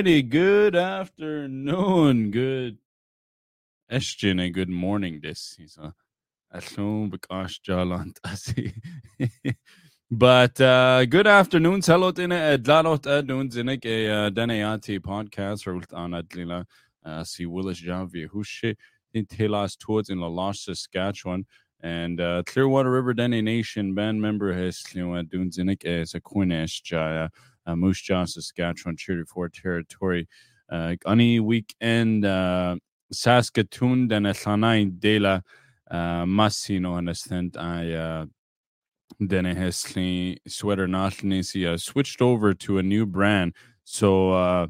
Alrighty, good afternoon, good Eshjin, good morning. This is a But uh, good afternoon. Hello, Dine Edlalot Edun Zinik a Dene Yati podcast or on Adlila see Willis Javi Hushe in Telas towards in La Loche, Saskatchewan. And uh, Clearwater River Dene Nation band member has Dun Zinik as a Quinesh Jaya uh, Moose Jaw, Saskatchewan, Treaty 4 territory. Uh, any weekend, uh, Saskatoon, then a Sanai Dela Massino, understand I. Uh, then it has sweater nationality uh, switched over to a new brand. So uh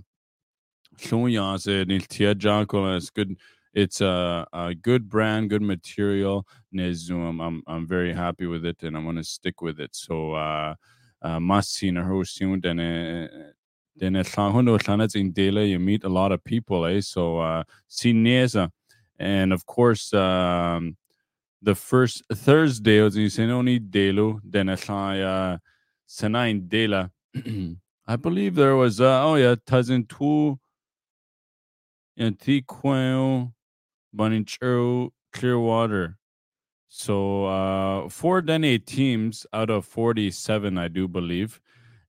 it's good it's a, a good brand, good material. I'm I'm very happy with it and I'm gonna stick with it. So uh Masin Hosun then a then in Dela you meet a lot of people, eh? So uh Sinesa. And of course um the first Thursday was in Senoni Delo, then uh Senain Dela. I believe there was uh, oh yeah, Tazin Tu and Tiquel Boninchero Clearwater. So uh, four Dene teams out of 47, I do believe.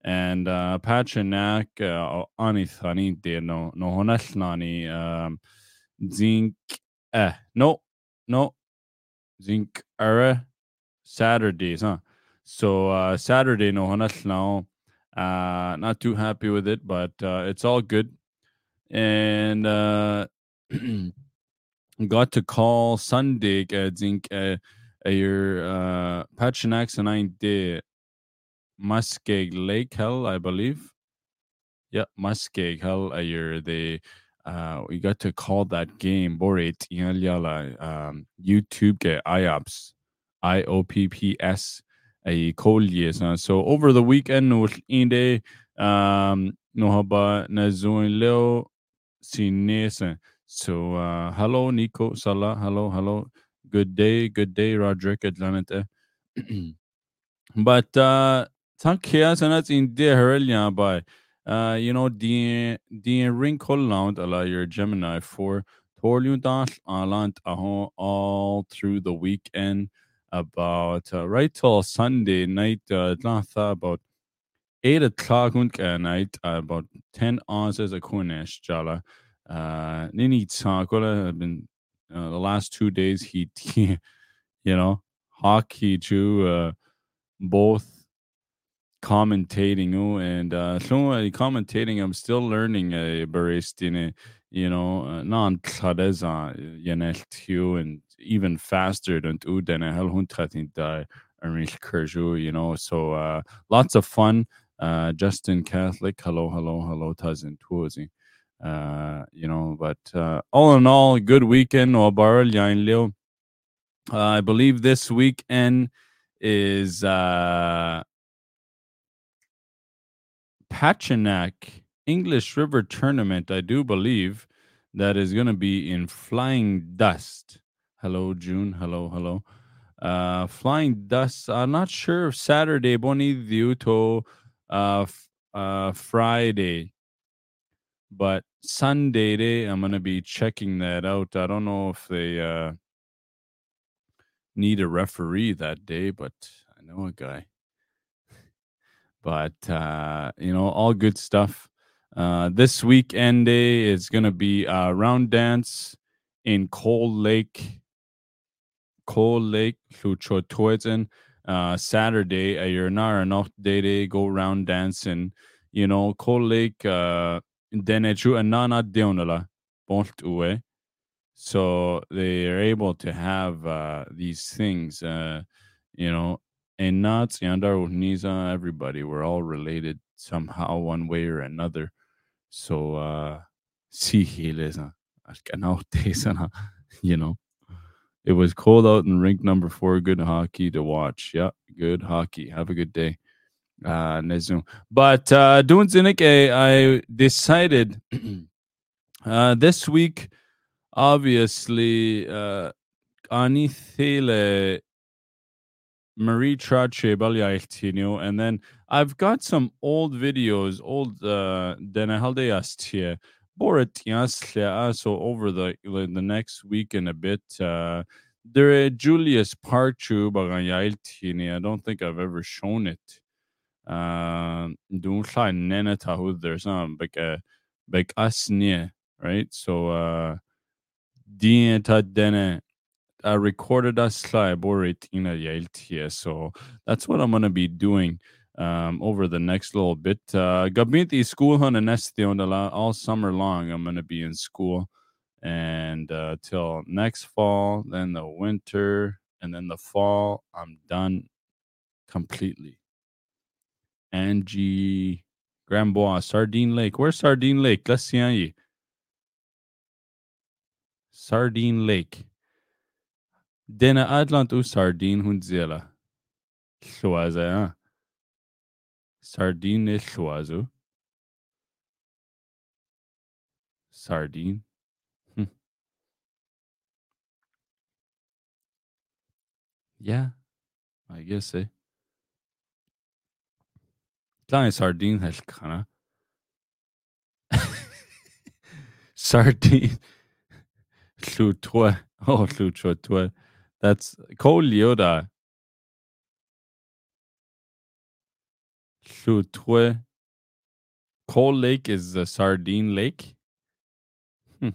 And uh, Pachanak, uh, Ani Thani, no, no, Honashlani, um, Zinc, eh, no, no, Zinc Era, Saturdays, huh? So uh, Saturday, no, Honashlao, uh, not too happy with it, but uh, it's all good. And uh, got to call Sunday, I think, uh, your uh, Pachanax and I did Muskeg Lake Hell, I believe. Yeah, Muskeg Hell, your the uh, we got to call that game Borit um, YouTube get IOPS, I O P P S, a colliers. So over the weekend, no inde um no haba na zoin leo sinesa. So uh, hello Nico Salah, hello, hello. Good day, good day, Roderick Atlanta. but uh tankia sanat in de herelya by uh you know the the ring call ala your Gemini for Torlundash Alant Aho all through the weekend about uh, right till Sunday night uh about eight o'clock night uh, about ten ounces of Kunesh Jala uh, Nini Tsakola have been uh, the last two days. He, you know, hockey too, uh, both commentating oh, and uh, so uh, commentating. I'm still learning a uh, baristine, you know, uh, non kladeza yanel and even faster than u than a hell huntratin da you know. So uh, lots of fun. Uh, Justin Catholic, hello, hello, hello, Tazin Tuozi. Uh, you know, but uh, all in all, good weekend. Uh, I believe this weekend is uh, Pachanak English River Tournament. I do believe that is going to be in Flying Dust. Hello, June. Hello, hello. Uh, Flying Dust. I'm not sure if Saturday, Boni Diuto, uh, uh, Friday but Sunday day, I'm gonna be checking that out. I don't know if they uh, need a referee that day, but I know a guy. but uh, you know, all good stuff. Uh, this weekend day is gonna be a round dance in Cold Lake, Cold Lake, Luchotoizen. Uh, Saturday, a year not day day go round dancing. You know, Cold Lake. Uh, Denechu and Nana Deonala both away. So they are able to have uh, these things, uh, you know, and not Yandar Niza, everybody, we're all related somehow, one way or another. So, uh, you know, it was cold out in rink number four. Good hockey to watch. Yeah, good hockey. Have a good day uh, Nezu. But uh, doing Zinike, I decided uh, this week, obviously, uh, Ani Thele Marie Trache Balyailtinio, and then I've got some old videos, old uh Denahaldeastia, Borat so over the the next week and a bit. Uh there Julius Parchu Bagayailtini. I don't think I've ever shown it. Uh Duncha Nena there's some like a like us near, right? So uh Dene uh, recorded us borit in a So that's what I'm gonna be doing um, over the next little bit. Uh, Gabinti school all summer long. I'm gonna be in school and uh, till next fall, then the winter, and then the fall. I'm done completely. Angie Grambois, Sardine Lake. Where's Sardine Lake? See. Sardine Lake. Dina adlant u Sardine hun zela. Llwaza, ah. Sardine llwazu. Sardine. Hm. Yeah, I guess eh. Kleine sardine hell kana. Sardine. Llw twe. Oh, twe. That's Cole Yoda. Llutwe. Cold Lake is the Sardine Lake. Hmm.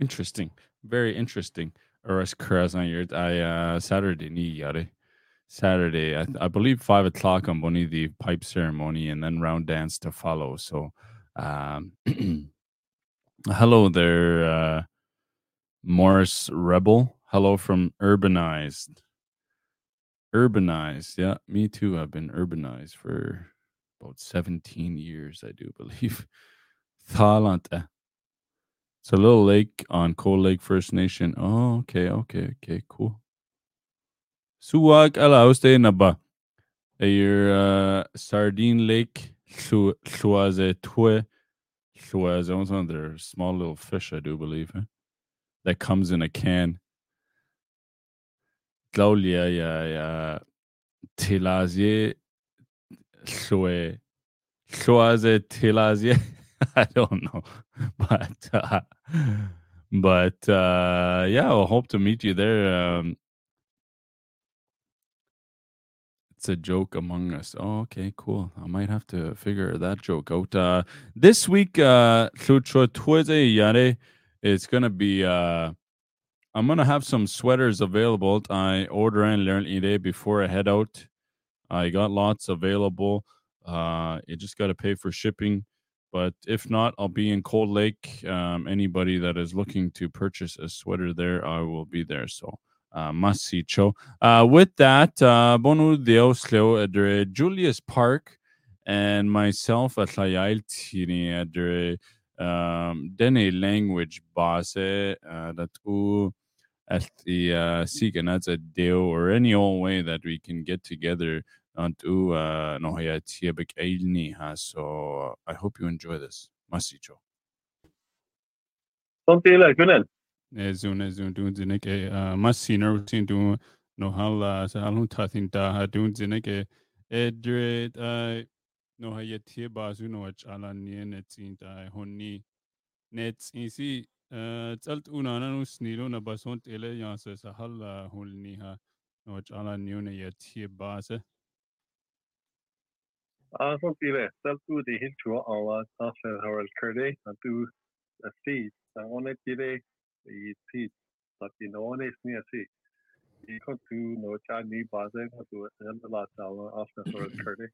Interesting. Very interesting. Oras on your I uh Saturday ni yare. Saturday, I, I believe five o'clock on Bonnie the pipe ceremony and then round dance to follow. So um hello there, uh Morris Rebel. Hello from Urbanized. Urbanized. Yeah, me too. I've been urbanized for about 17 years, I do believe. Thalante. It's a little lake on Cold Lake First Nation. Oh, okay, okay, okay, cool. Suwag ala stay na ba? Your uh, Sardine Lake, Suaze Tue, Suaze, one of their small little fish, I do believe, eh? that comes in a can. Claudia ja ja Telazier Chloe Chloise Telazier. I don't know. But uh, but uh, yeah, i'll hope to meet you there. Um, it's a joke among us. Oh, okay, cool. I might have to figure that joke out. Uh, this week, uh, it's gonna be uh, I'm gonna have some sweaters available. I order and learn today before I head out. I got lots available. Uh, you just got to pay for shipping. But if not, I'll be in Cold Lake. Um, anybody that is looking to purchase a sweater there, I will be there. So, uh. Uh, with that, uh, bonu dios leo adre Julius Park and myself at Layail Tini adre um, dene language base uh, that at the uh, Siganats a deal or any old way that we can get together uh. So I hope you enjoy this. Masicho. Tontela, Gunel. Nezu, dusinnke Massiner sinn du no hall se all tatin da ha dunsinnke edret no ha jet hierbar Synoet aller nie net sinn da hon nie net in si zelt unanus nilon ba sont ele jan se se hall hol ni ha noet aller nine jet hierbase. sont ile zelt du de hin an tafer Harold Curdy an du a si an net sni at se. I kan du nå cha ni base kan du en la sala har kørte.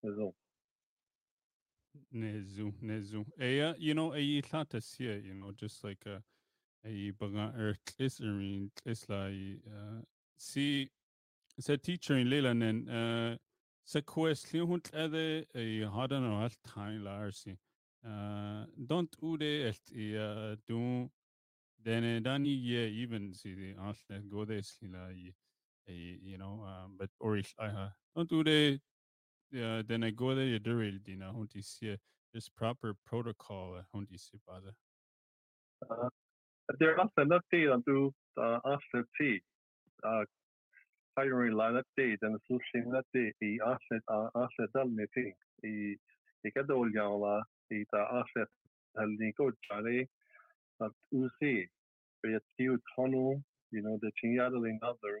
Så Nezu, Nezu. Aya, you know, ay tlata siya, you know, just like a ay baga er tlis erin tlis la uh si sa teacher in lela nen uh sa quest li hunt ade ay hada no al time la arsi. Uh don't ude et i uh do then dani ye even see the go this la you know um but or I don't ude yeah, then I go there, you do it, you know, hon see just proper protocol, hon see bada. Uh, there are not tea on do uh tea. Uh, hiring la te den su sin la te i asset asset dal i ka do ya la i ni ko chale at u si pe tiu you know the chin ya de na der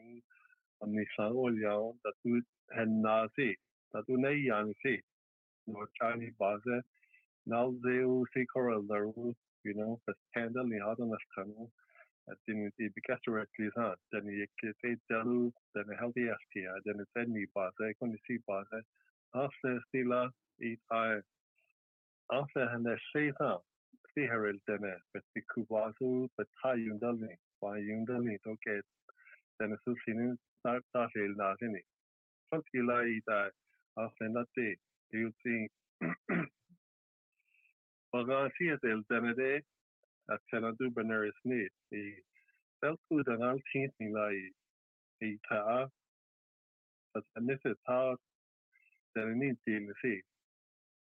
an ni sa o ya da tu hen na si no chani base na ze u si coral der you know the candle ni ha na kanu den i begasretli ha den ik fe delu den a healthy ST den het en mi bas kon si bas af stila i af han er sé ha si her denne bet die kubasu bet ha dalni ba dalni oké den is sin start da na sinni fan la i da af dat te si si el denne dé at sen du benar is niet die selfu an al ni i ni den ni di si an child me si bonnet di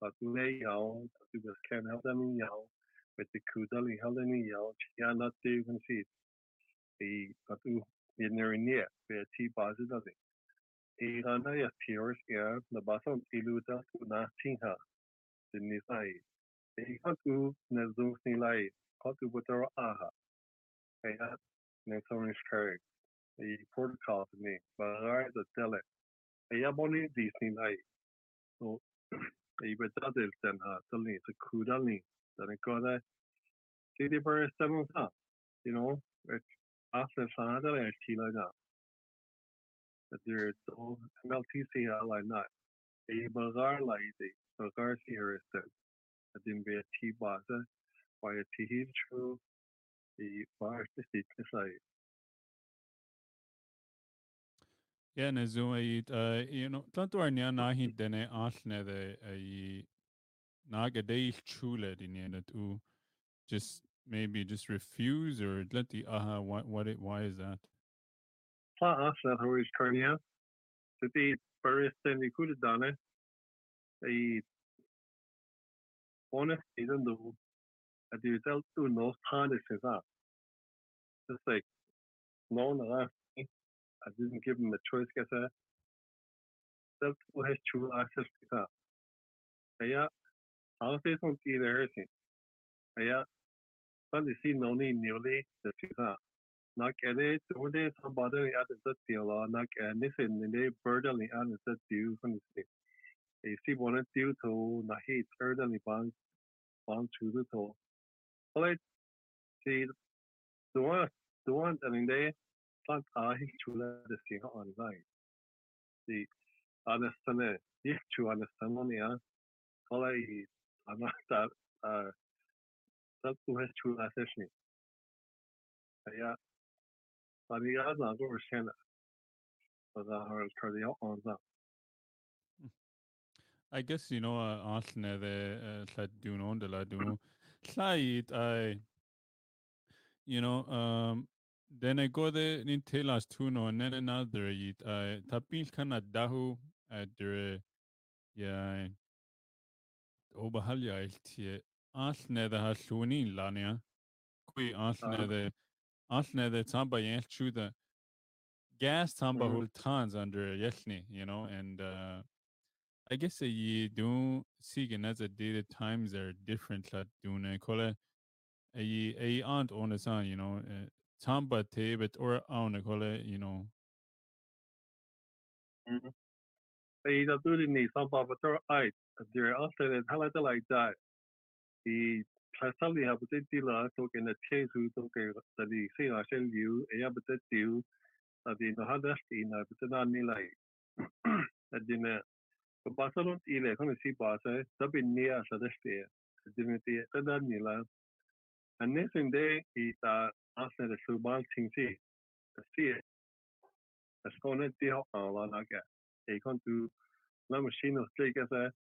si honni base dé be charni base dalne dat le jou dat u was ken help them in jou met de kudali hel in jou ja dat de hun si e dat u je ne ne be ti base dat e ganna ja tears er na bas ilu dat u na tin ha den ni sai e kan u na zo ni lai kan u wat aha e ne so i protocol me maar a telle e ja boni Disney na so e be dadel den ha ni se kudalni dan ik go si bar seven ha you know as fan er ti na er MLTC lei na e bar lei gar si her is din be ti base by a ti true i bar sai Yeah, uh, na zo iad tanú ar nean náhí duine áne i ná a dééis trúle duine ú just maybe just refuse or let the aha what, what it why is that? Pla as is karnia die bar den die goede danne honest even though du zel to no tan is just like no ah, I didn't give him a choice get self has true access how say son ki everything ja fan die si no ni nearly the that nak ede de san bad at dat la nak ni in de burden an dat du van de e si one du to na he burden ban ban to the to the one the one and in there plant ahilchula de si an vai si anestane ichchu anestanonia kola i ana tu hes chu aseshni ya ani ga na go sena da har cardio on that I guess you know áne le dún de le dú. Slaid I you know um Den e gode nin telas túno an net another yit tá bíl kannna dahu dure óbehaljail tie alne a ha loní lania kui alne alne tamba jeeltúde gas tamba hul tons under yelni you know and uh I guess a ye do sigen as a data times are different la dune kolle a ye a aunt on the sun you know uh, tamba te bet or ah, oh, anna cholle you know. Ai da tu ni sam pa pa ai there after that hala ta like that? The pasali ha pa ti la to ke na che su to ke ta di se na shen liu e ya pa ti tiu ta di no ha da sti na ta ni lai ta di na non ile kon si pa sa ta bi ni a sa da sti di ni ti ta ni la an ne sin de i ta after the subal ting si ta si a skone ti ha la na ga e kon tu la machine of take as a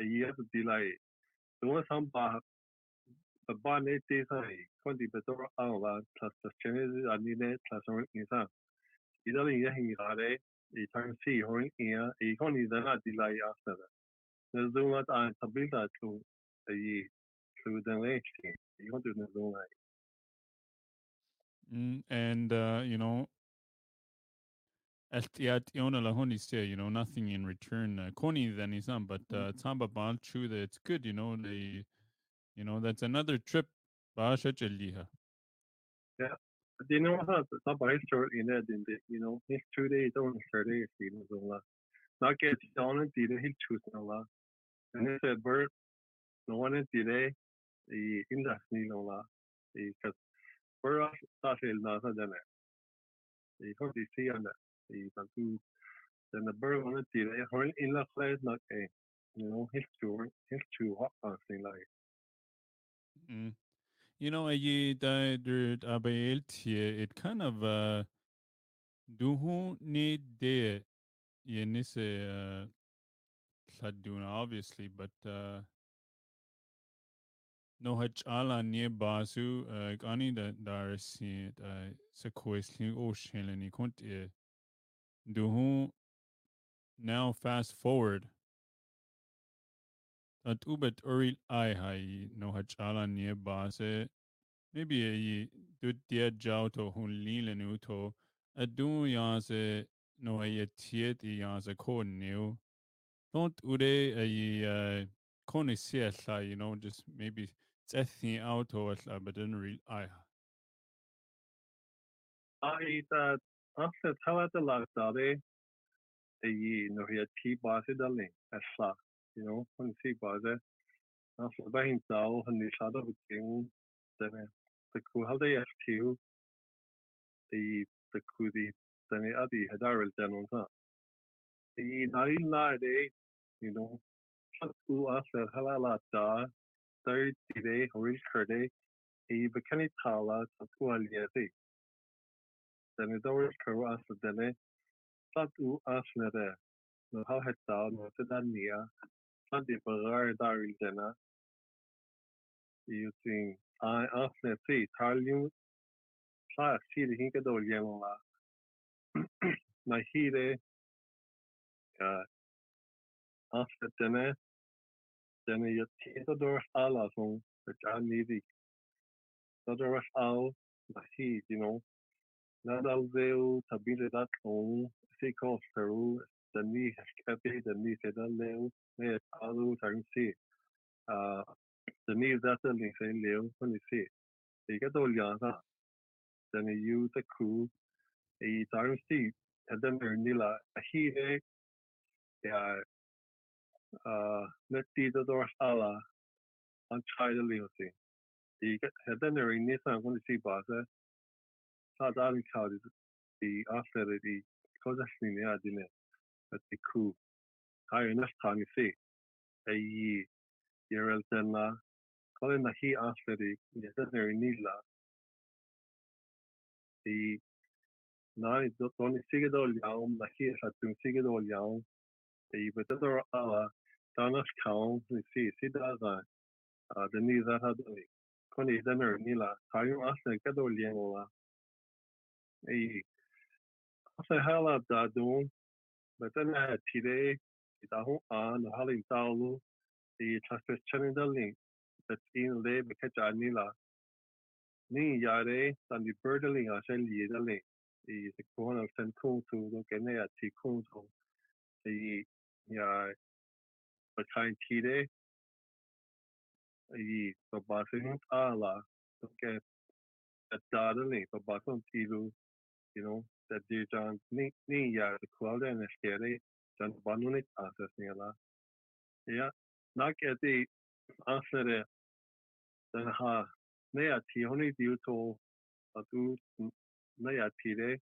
e ye to di lai do sam ba ba ba ne te sai kon di beto a la plus the chene a ni ne plus or ni sa i da ni ye hin ga de e time si ho in ya e kon ni da na di lai after that. There's do not a tabita to e to the next thing. You want to know like Mm, and uh, you know, Estiationa Lahoni say, you know, nothing in return. Uh, Koni then is on, but uh, Tamba Balchu, that it's good, you know, they, you know, that's another trip. Basha Jaliha. Yeah. You know the top of history in it in the you know history day don't start day you know la not get on it the hill choose no la and it's a bird no one it the the industry no la the cuz bird ta se na sa jana the ko di see on that the tu then the bird on it the horn in la class not a you know history history what thing like Mm. You died about it kind of uh do who need de yenise uh Laduna obviously, but uh Nohech ala nie basu gani dar si se koesli ochelen i kont e. Du hun now fast forward dat ubet oril ai ha nohech ala nie base Maybe e dut Dir jouto hunn lielen uto a du ja se no e tiet i ja se koden neu. Don't ude e konne sela you know just maybe tsethi out or but didn't real I. After how the last day e no hi ti base daling asla you know hun si base after ba hin tao hun ni sa do king the the ku how they ft the the ku di the adi hadar den on sa e na la de you know ku after halala da third day hori kurde e bekani tala ku aliati den do ku after dene plat u asnere no ha het da no se dan nia plat di begar dar dena using I asne si talium pla si de hinke do la na hire asne dene denne je te door ala aan nidi dat er was al na hi you know. Nadal veo tabile dat on se ko peru den ni heskape den ni se dan leo me alu tan si den ni dat ni se leo kun ni si e ga do ya sa den you the crew. E dar si den er nila a hi ti door ala an chai leosi den er ni kun si base tá an ka die afle die koni a dinne met die koe ha nachtan sé e el den la ko na hi afle er nila die na don sigedol jaam na hi hat sigedol jaam e bet ala danach count si si den ni ha kon denner ni la as kado la? E as hala da don but then ha ti da ho an halin talu e chaspechen dal ni dat in le beke ni la. Ni yare dan die burdeling as li dal ni e se ko sen kon to lo gene ti kon to ja i ja be kain tide i so basin ala ke dadeling so bason tilu you know dat Di John ni ni ja de kwalde en skere den banunit asesningala. Ja, nak eti asere den ha nea ti honi diuto atu nea tire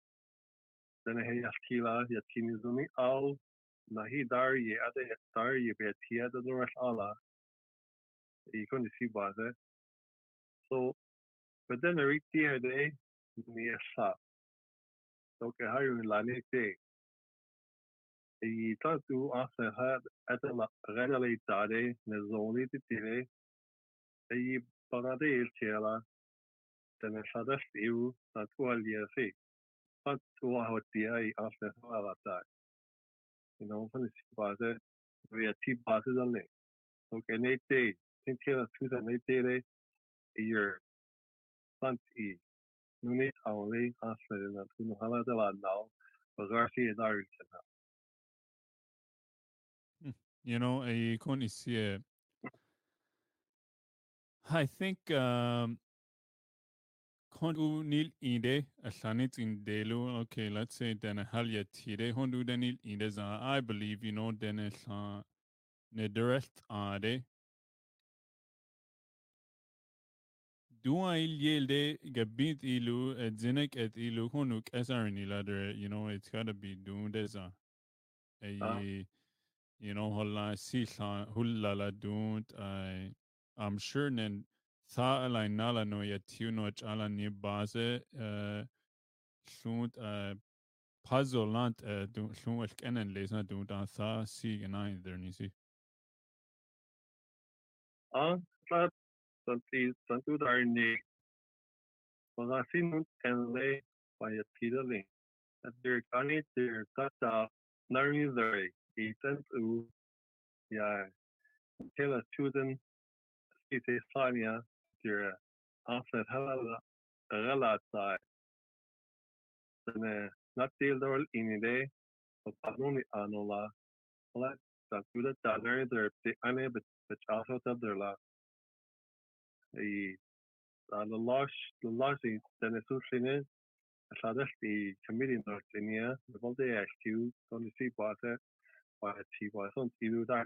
den he yaskila ya tinizumi al na hi dar ye ade dar ye be tia da no ala i kon si base so but then er ti de ni sa so ke ha un la ne te i tantu ase ha redale dade na zoni de tire i parade il tela den sa eu na toalia fi fan to ha dia i ase ala ta you know fan si base vi ti base dan le so ke ne te tin tela tu da ne te le ir fan i nunit aule ase na tu hala de la now Garcia is Irish now. you know, a kon isie. I think um kondu nil ide a sanit. Okay, let's say then a halya tide hondu denil ide za. I believe you know then a sa ne direct ade. Dua il yelde gabit ilu et zinek et ilu honuk esarin iladre. You know, it's gotta be doing this. A uh you know holla si hulla la dunt I I'm sure nen tha ala nala no ya tuno ala ni base uh sunt uh puzzle lant uh du sunt wel kennen lesen du da tha si genai der ni si ah is dat du daar ni was sin en le by a titeling dat er kan niet er dat naar ni i hele student ite sania dir afset hela relata den not deel dol in idee op panoni anola tu dat daler der de ane bet bet also dat der la i aan de las de las den is soline Llades i committee Northinia, the Volde SQ, on the sea water, ti son ti dar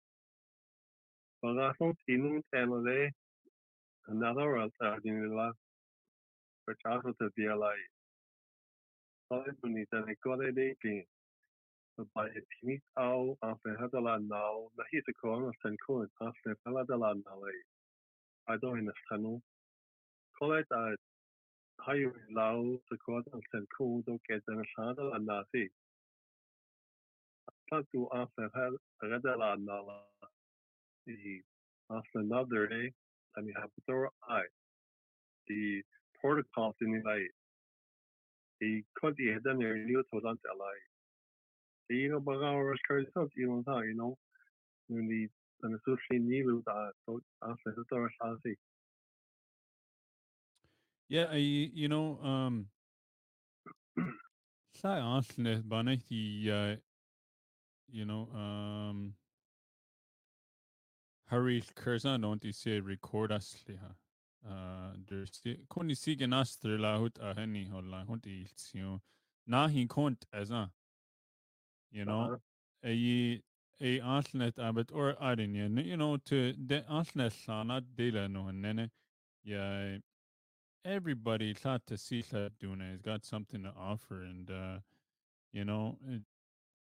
e la Fall Bagafont inút en le another rechazo te dia la ni tan go de ki by a fe had la na na hi te ko ten ko a fe pala de la na I do in kanu ko a ha la te ko an ten ko do ke den sa la na si tu a fe had la na la the day and you have the the protocol in the the kodi hedan er new to alai you know baga or skar so you know that you know? When the an associate nilu so after the door sasi yeah I, you know um Sai aansluit banne die uh, you know um Harry Curzon don't you say record us liha. Uh, there's koni sige nastre la hut a henni holla hut iltsio. Na hin kont as a. You know, a a anslet abet or arin you know to the anslet sana dela no nene. Yeah, everybody thought to see that Duna has got something to offer, and uh, you know,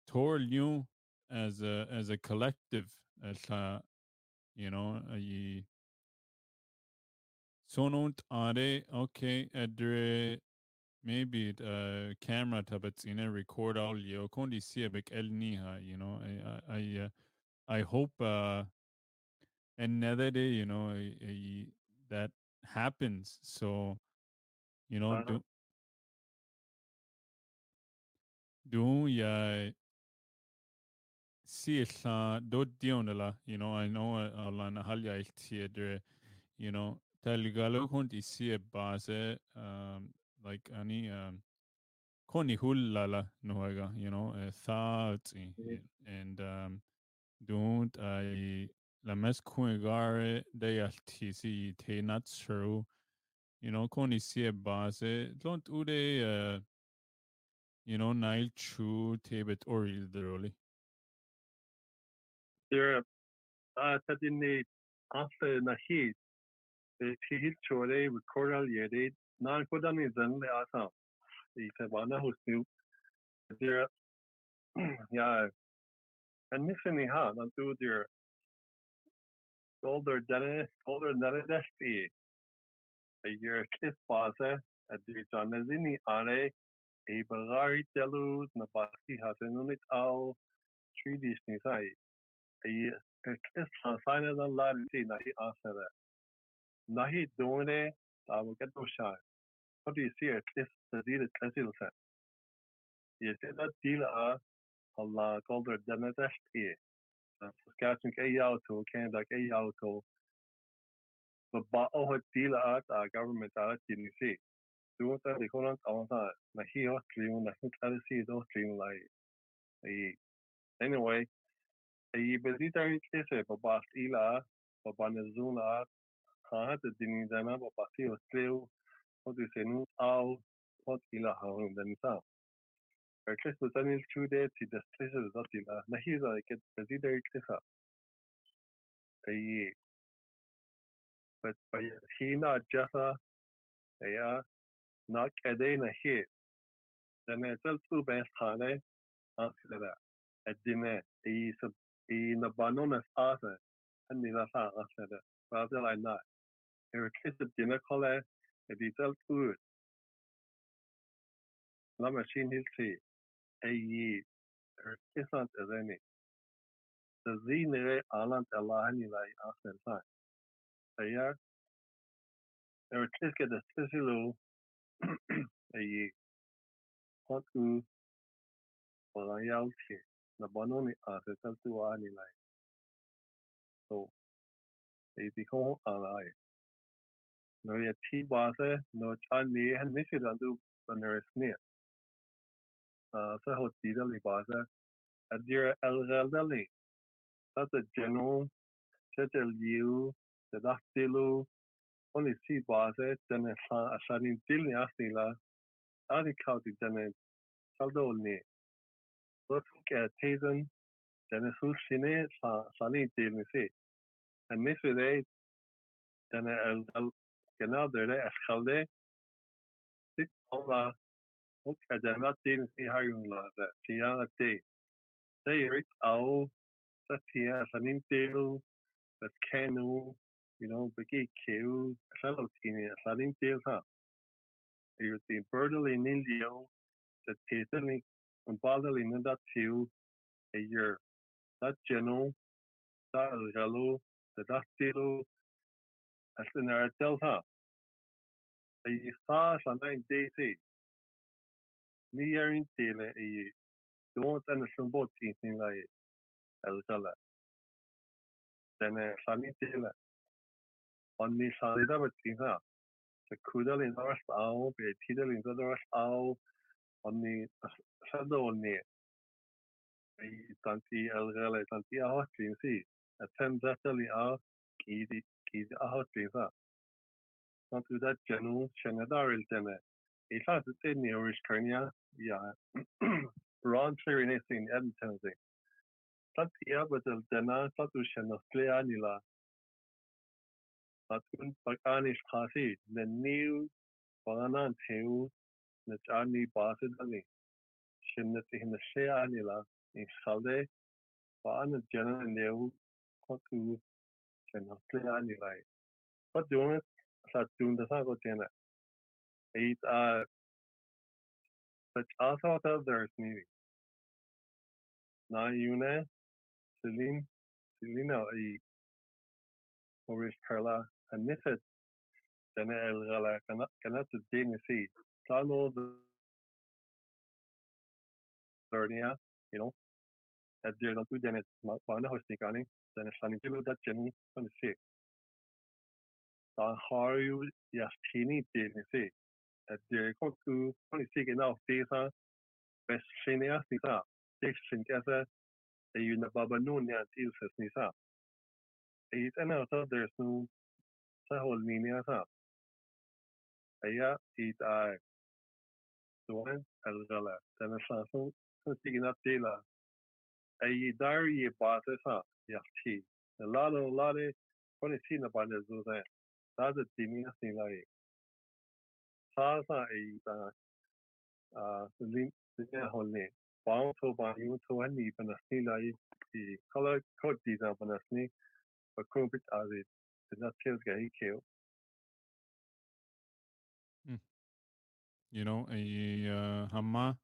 Tor you as a as a collective as you know, i sonont are okay adre maybe uh camera tabets in a record all you kondi siebek el niha you know i i uh, i hope uh another day you know I, I, that happens so you know do do yeah see la do la you know I know uh, la na halya theater you know taligalo hunt isi base um like any um koni hullala you know thoughts and um don't I la mes kuigare de altisi te not true you know koni si base don't ude uh you know Nile true tebet or There uh in the after na heat the hit chore with coral yede non kodan is then the asam the sabana who snoop there yeah and missing ha not do their older dene older dene desti. A year kiss base at the janazini are a bagari telu na basi hasenunit au 3D snisai kiss sign of the lot see na hi asara nahi doing I will get those shot. What do you see a kiss the deal is set? You see that deal a Allah golder denetest e. Saskatchewan ke auto Canada ke auto. But ba o het deal at a government at you see. Doing that the current on that na hi o dream na hi try to see those dream like anyway. E bedita kese ba ba ila ba ba nezuna ha de dini dana ba ba ti o treu o du senu au o ila ha den sa. Il true de ti de ila na tel sa er ki dinne cholle e die zel goed la machine hil tri e yi er kisant is enni de zi ré aland a lahanni lei as sa jaar er kiske de spisilo e yi hot u jouke na banoni a se tal tu ani lai so e di ko ala ai no ya ti base no chan ni han mi an du an er sne sa ho ti li base. A dir el deli dat a general set el liu de dachtilu only si base den a sanin dilni asni la adi kauti den saldo ni tezen den hu sinné sanni dé sé en mis é den genau er e chalde den wat dé sé haún la fi an dé sé rit a ti sannin deel dat kenú you know begé ke felltine sannin deel ha er die birdel in India. Dat an badal in dat e jur dat geno da gallo de datlo as in er tel ha e fa an ein DC ni er in tele e do an some bot tin lei el den fan tele an ni sa tin ha se kudel in a be tidel in a an ni ni tanti elrele tanti ahatrin si a ten zeteli a ki ki ahatrin sa want u dat genu sennedaril tenne e fa te ni oriskarnia ja ran clearing in Edmonton dat ja bet el denna dat u sen sle anila dat hun pakanisch kasi den nieuw van an teu net ani bas ni sin net hin sé anila in chalde ba an gen neu koku lé an lei. Wat doen het dat doen dat go tenne. Eet a as there's me. Na une Celine Celina i Maurice Carla a nifit den el gan dé si. Tá no Vernia you know at dir dat tú den mana hosni ganning den san dat jenny fan de sé. Dan haarú jas tini dé sé. at dir kon tú fan si ná dé best sin ní sa. Dé sin ge e you na baba no ni til ses ní sa. E en there's no sa hol ní sa. Eia it a doin el gale den chanson si na déla. E dar je ba sa jachtí. la la kon si na ban zo sein. Dat het die ní la. Sa e holné. Ba to ba to hen ní ben sní lai die color codí a ban sní a kobit a na ga You know, a uh, hamma,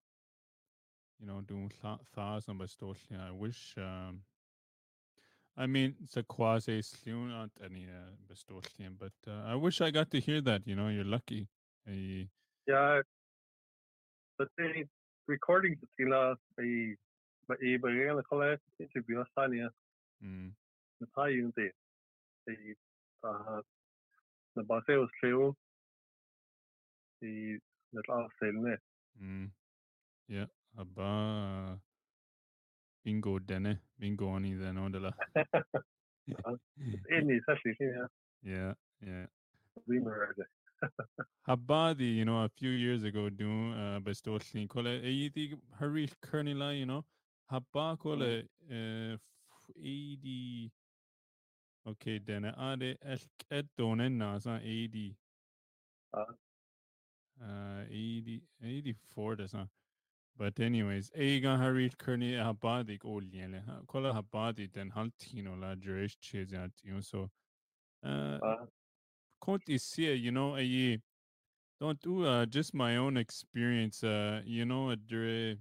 you know, doing thas on bestolien. I wish, um, I mean, it's a quasi slune at any uh, but uh, I wish I got to hear that. You know, you're lucky. A, yeah, but they recording sila ay ba i ba la kole interview sania na ta yun de ay na ba se os treo i na la sel ne yeah aba bingo denne bingo ani den on de la mm. any especially yeah yeah. We were Habadi, you know, a few years ago, eh, doing uh, bestolling kole eidi hari kernila, you know, habba kole eighty. Eh, okay, then ade ah, elk donen nasa eighty. Uh, 80, 84 that's not. But anyways, eiga hari kerni habadi oliele. Kola habadi den haltino la jurish chezat, you know, so. Uh, Conti see, you know, a don't do uh, just my own experience. Uh, you know, a dre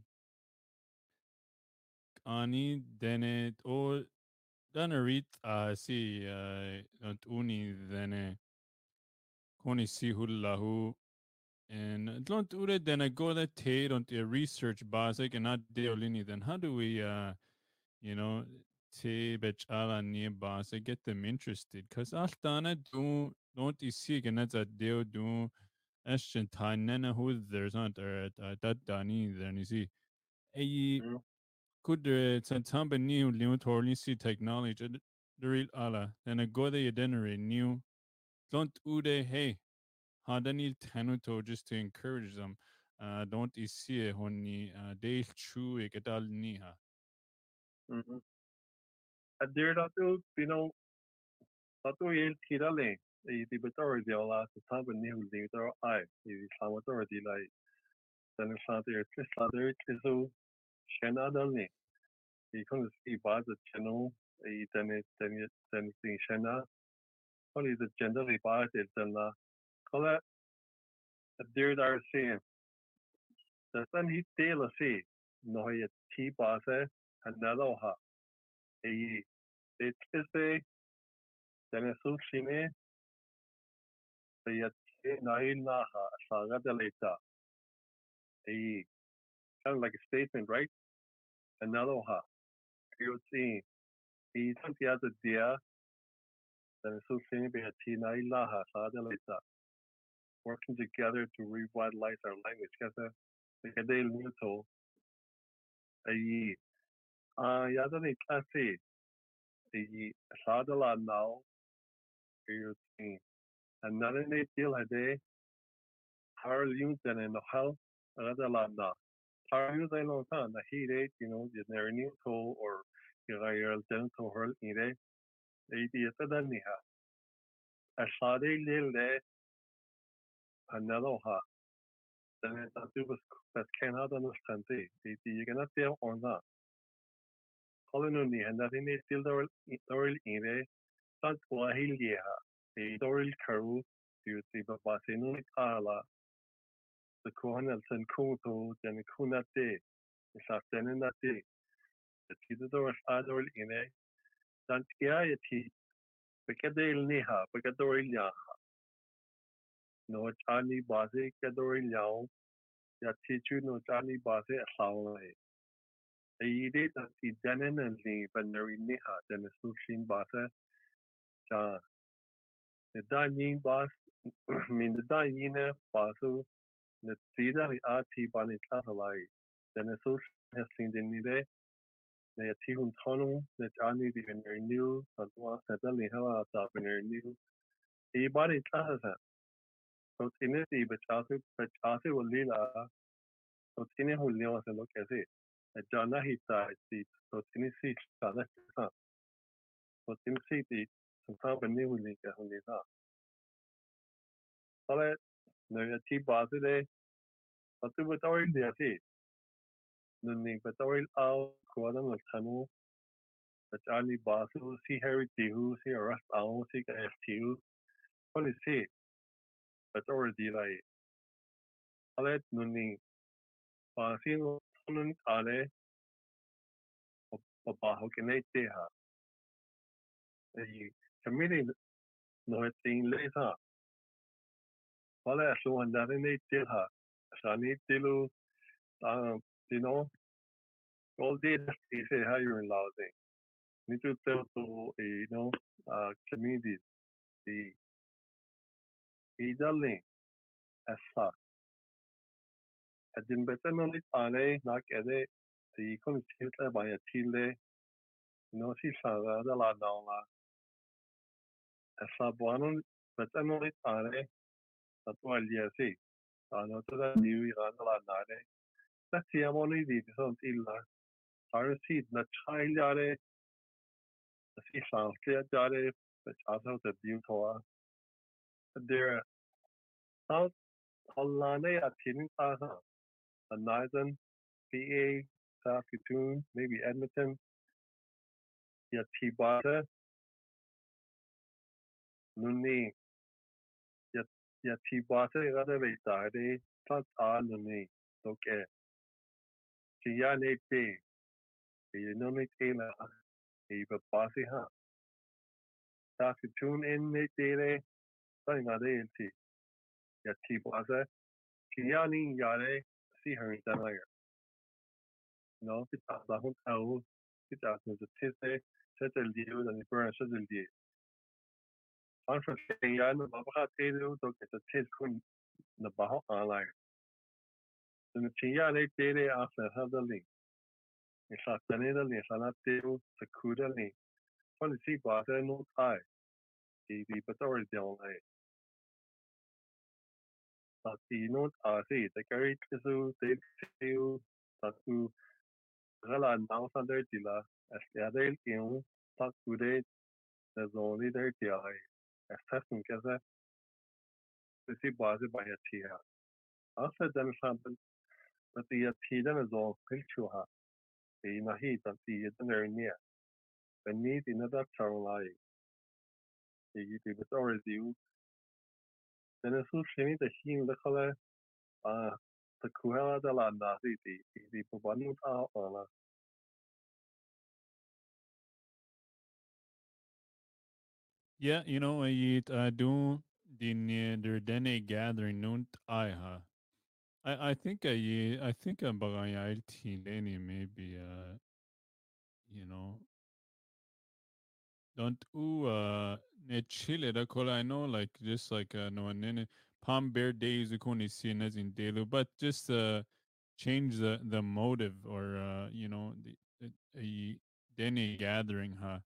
ani dene o danarit uh si uh don't uni dene koni si hullahu and don't ure then I go that tate on the research basic and not deolini then how do we uh you know te bechala ni basic get them interested because altana do don't you see again that's a deal do Ashton Nana who there's not er that Dani then you see a could there it's a new new torni see technology the real ala then a go the identity new don't ude hey hadani tenuto just to encourage them? Uh don't you see honni uh they true e gedal ni ha a dear that you know that you tira le i di betor di la ta ni di betor i samator di lai dan sa er tri sa er so chena dal ni i kon i ba de channel i den den den di chena on i de gender i ba de den la kola a dear dar se dat dan hi dele se no je ti base an na ha e dit is de den so chine naha sagadaleta a kind of like a statement, right? Analoha. You'll see he has a dia then so nailaha sadaleta. Working together to revitalize our language. Kasi kadel nito ay ah yada ni kasi ay sadala now you're seeing en na é deel het dé haar den en nog hel landa. Har é long tan na hi é you know er nieuw to or ga er den to hurl ni é é die a den ni ha. Er sa é le le an na ha. du was ken had an strandé die die gan dé or na. Kollen ni en dat in é til doril ine dat wa heel ha. e doril karú si ba nu ala de kohanel sen koto den kuna dé is a den na dé ti do adoril iné dan ge ti bekadéil niha bekadoril jacha no ani base नौचानी बाजे कदोई लाओ या चीचू नौचानी बाजे असाओए ईदे तसी जनन ली बनरी नेहा जन सुशीन बाजे जा दानी बास min daine basu na tida i ati bani tahalai den so hesin den nire na ya tihun tonu na tani di ben er new sa dwa sa dali hawa sa ben er new e bani tahaza so tiene di bechase bechase wo lila so tiene julio se lo que hace Jana hita si so tini si sana sa so tini si di sa bani huli ka huli sa sale no ya ti base de so tu betori dia si no ni betori au kuada no tanu Bachani basu si heri tihu si aras au si ka tihu Holi si betori di lai sale no ni Basin nun ale babaho gennei teha kamili no tin le ha wala so anda nei teha tilu you know all day they say how you're in Laosing need to tell to you know uh communities the idalling as such din bet no lit ale nak ede ti kon tiltle ba ya tile no si sa da la na la sa buono bet no lit ale sa to alia si ano to da ni ira la na de ta ti amo ni di son illa. Har si na child ale si sa ke dare bet asa de biu to a there out Allah ne a tin ta Northern PA, Saskatoon, maybe Edmonton, Yatibata, Nuni, Yatibata, Radavitade, Tant A Nuni, okay. Kiyane P, Nuni Tela, Eva Basi Ha. Saskatoon in Nitele, Sang Ade, Yatibata, Kiyani Yare, see her dan lager. No fit da hun a fit se tise set el die dan die burn se el die. An fra ja na ba te do ke se tis kun na ba an lager. Den ti ja le te a ha da link. E sa taneda ni sa na te se kuda ni. Fan si ba no ai. Di di pator de on tekari tisu tiu taku gala now under tila estiadel iu takude de zoni der tiai estasun kasa si base baya tia asa dan sample but the tida na zo pilchuha e na hi ta ti dan er nia ben ni in da charlai yi ti betor diu Den is de hin de de de la na die die beban a ala. Yeah, you know, I uh, do din der denne gathering nunt ha. I I think I I think I'm bagay any maybe uh you know don't ooh uh ne chile da I know like just like uh no nene palm bear days ukoni seen as in delu but just uh change the the motive or uh you know the a dene gathering huh?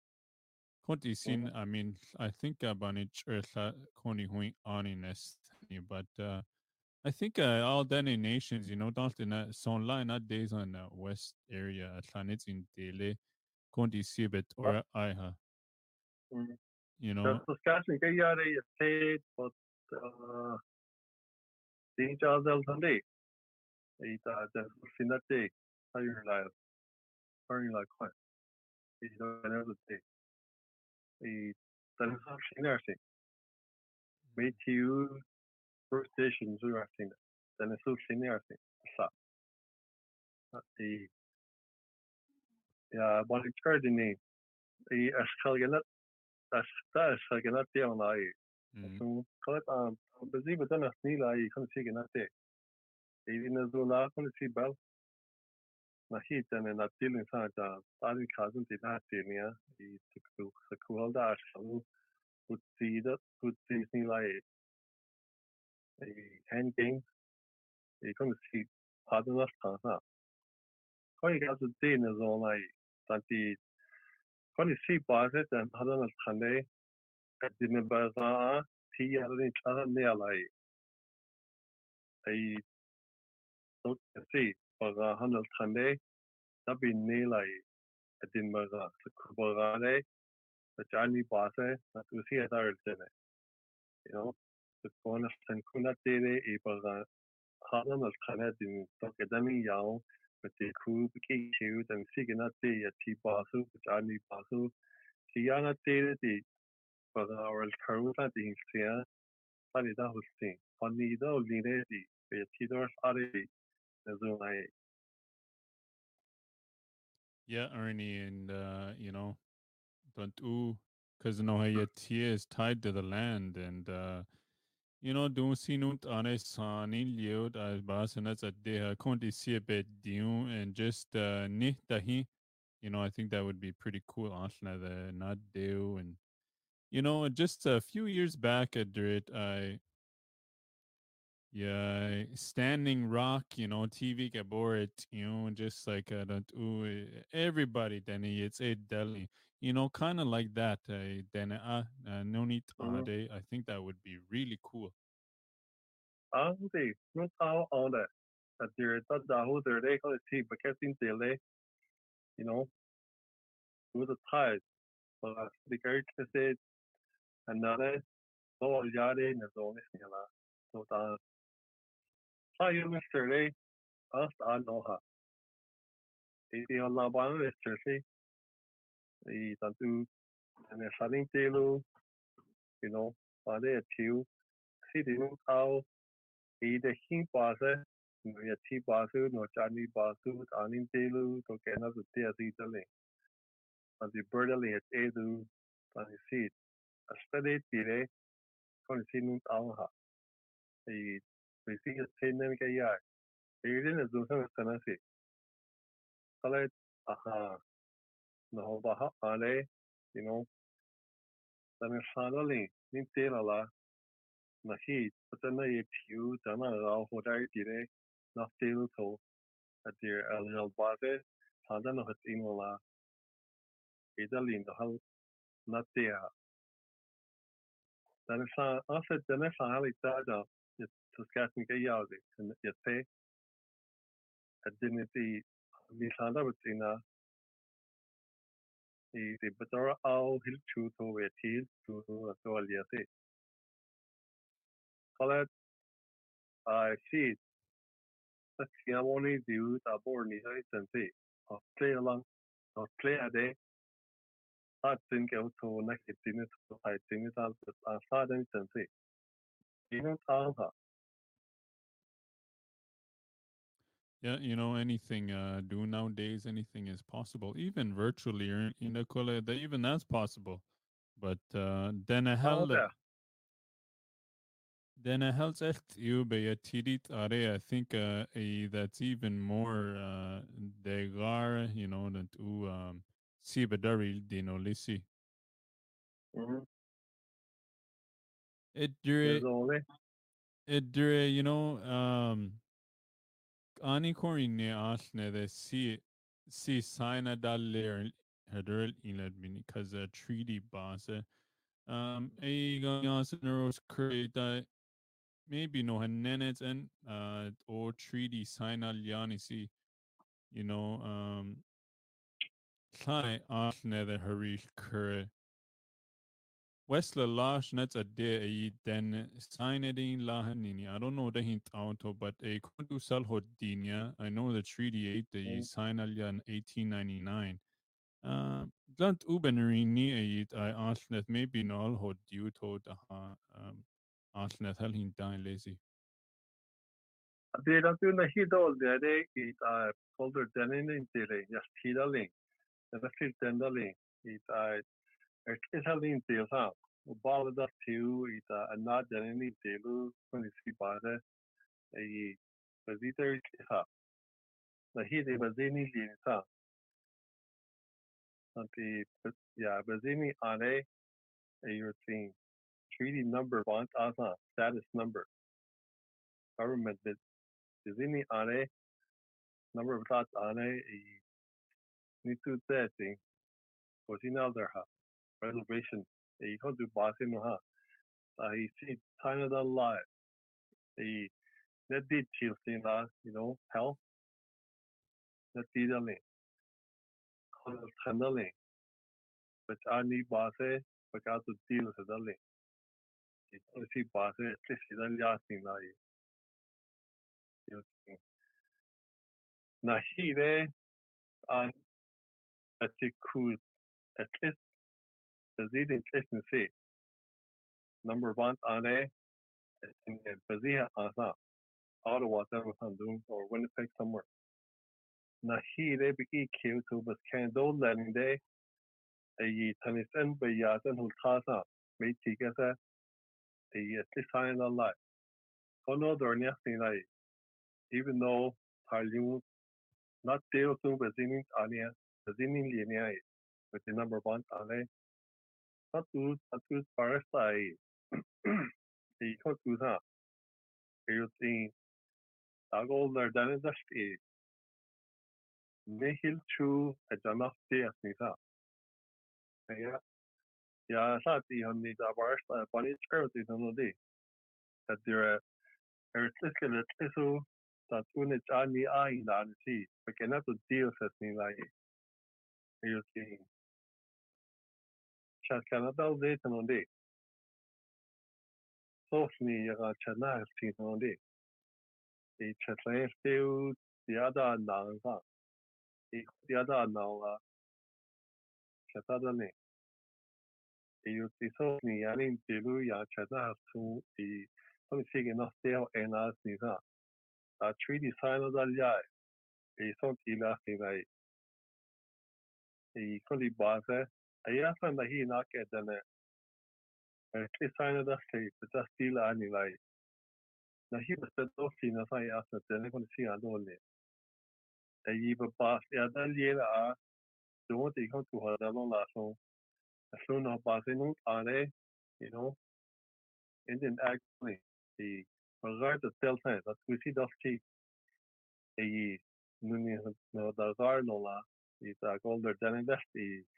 Konti sin I mean I think about it koni hui honest but uh I think uh, all Dene nations, you know, don't in uh, son line not days on the west area, Atlantis in Dele, Konti Sibet or Iha. You know, Saskatchewan kay yari state but uh din chadel thande ita den sinate higher life higher like what is another day i den sinarse me to first station zu arting den so sinarse sa i ja wat ik kar ni i as net gan te an ai bezi an nach sní ai chun si gan te. É vi zo la chun si bel na hit en en natdieling sa darin kazen die natdilia i sa cool da goed see dat goed Disney lei hen game e kon si had nach kan Ko ga de zo lei dat die kon si bas en had al chande di bar ti ne lei si bara handel trande da bin nelai a din mar sa kubarare sa jani base na tu si dar dinne you know de bona san kuna tere e bara hadan al kana din to dami yao met de ku ki chu dan signa te ya ti basu jani basu si yana tere di bara al karuta di sia pani da hosting pani da line di be ti dor ari Yeah, Ernie, and uh, you know, don't ooh, because no your tea is tied to the land, and uh, you know, don't see no on a son in liud as basanas at the conti see a bit dion and just uh ni. You know, I think that would be pretty cool. Ashna the not do and you know, just a few years back at Drit, I yeah, Standing Rock, you know, TV Gaborit, you know, just like uh, everybody, Danny, it's a deli, you know, kind of like that. Uh, then, uh, no need Mhm. day. I think that would be really cool. Ah, okay. No how that. That that the there they call it tea, but getting daily, you know, with the tide. But the guy to say another so yare in the zone is nila. So the how you Mr. Lee, us I know her. The on la ban is Jersey. The tantu and the sunning telu, you know, but they two. See the how he the hing base no ya ti basu no chani basu anin telu to kena su tia si tele and the birdly at edu and the seed a steady tire kon si nun au ha e we see a tenen ka ya e rin a zo sa sana si kala aha no ba ha ale you know? Dan sanali nin tela la. Na hi but na ye piu dana ra ho dai tire na telu to at the al base handa no hat inola Idalin de hal na tea. Dan is as den is hal ik da da skaten ge jadig en je te. Het din die vi handa betina i de betora al hil chu to we til to to al je te. Kal I see dat ja woni du a bor ni sen te. play along play a day tin ge to na tin to ha tin al a sa den sen. Ino ha Yeah, you know, anything uh, do nowadays, anything is possible, even virtually, or in the colle, that even that's possible. But uh, then a hell, ja. then a hell's echt you be a tidit are. I think uh, a, that's even more uh, de gar, you know, that u um, si bedari dino lisi. It dure it dure, you know, um, ani korine asne the si si signa dalle hedrel inlet mini cause a treaty boss. Um, a gas neuros create maybe no hanenets and uh or treaty sign aliani si you know um sai asne the harish kure Westler Lash nets a de a den signedin lahanini. I don't know the hint auto, but a kundu salhodinia. I know the treaty eight the Mm. sign in eighteen ninety nine. Uh Glant ubenerini a I asnet maybe no hod due to the um asnet hel hin dine lazy. Det er du na hidol det er i ta folder den in til just hidaling. Den er fyllt den daling i ta kisalin til sa. Og ball da tu i ta anad den in til kun si bare i visiter ha. na hi de bazini lin sa the mm. yeah bazini ane you're seeing treaty number want asa status number. Government that bazini ane number of thoughts ane ni tu te Cocina there ha reservation e ko du basin ha uh, he see the lot the net did chill thing you know health net detailing color handling but I need base because to deal with the link it see base is the last thing that you na hi de an at cool. At least the leading see number one ane Bazia asa Ottawa Doon or Winnipeg somewhere. Na hi de begi kiw to bas can do letting day a yi tanis en be ya den hul tasa me tiga sa a yi at least sign a lot. Kono dor nyasting na even though parliu not deal to bazinin ania bazinin linia with the number one ane. Satu satu parasa i ko tu sa. Ayun ting agollar dan dasti nihil chu ajanaf te asnisa. Ya ya sa ti hon ni da barsta pani skirti no di. That there er tiskele tisu dat une chani ai dan si. Porque to deal set ni lai. Ayun ting Chat Canada de no Canada zeten an dé sofnira Chanartin an dé e chatlaste diada na va e diada na chatada ne e yo ti sofni yanin tilu ya chadartu e kom sige nach deo en as ni va a tri designer dal jae e son ki la vai e koli base ai asa na hi na ke dane design da se ta stila ni lai na hi be do fi na sai as na kon si a do le e yi be ba ya da lie la a do ti ko tu ha da lo la so a so no ba se no a le you know? Indian actually the regard the tel sa that we see das chi e yi nu ni no da gar no la i ta golder den investi no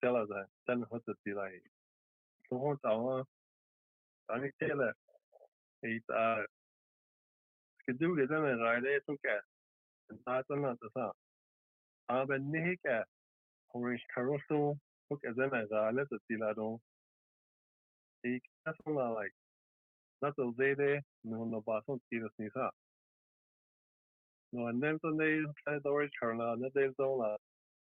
tell us that den hot ti lai so hon ta Danny Taylor. Het uh gedoe den en raide to ke en na sa a ben ni ke orange carousel hook as en as a let ti la don ik la like dat el zede no no ba son ti ni sa no en nem son de de orange carla na de zo la ko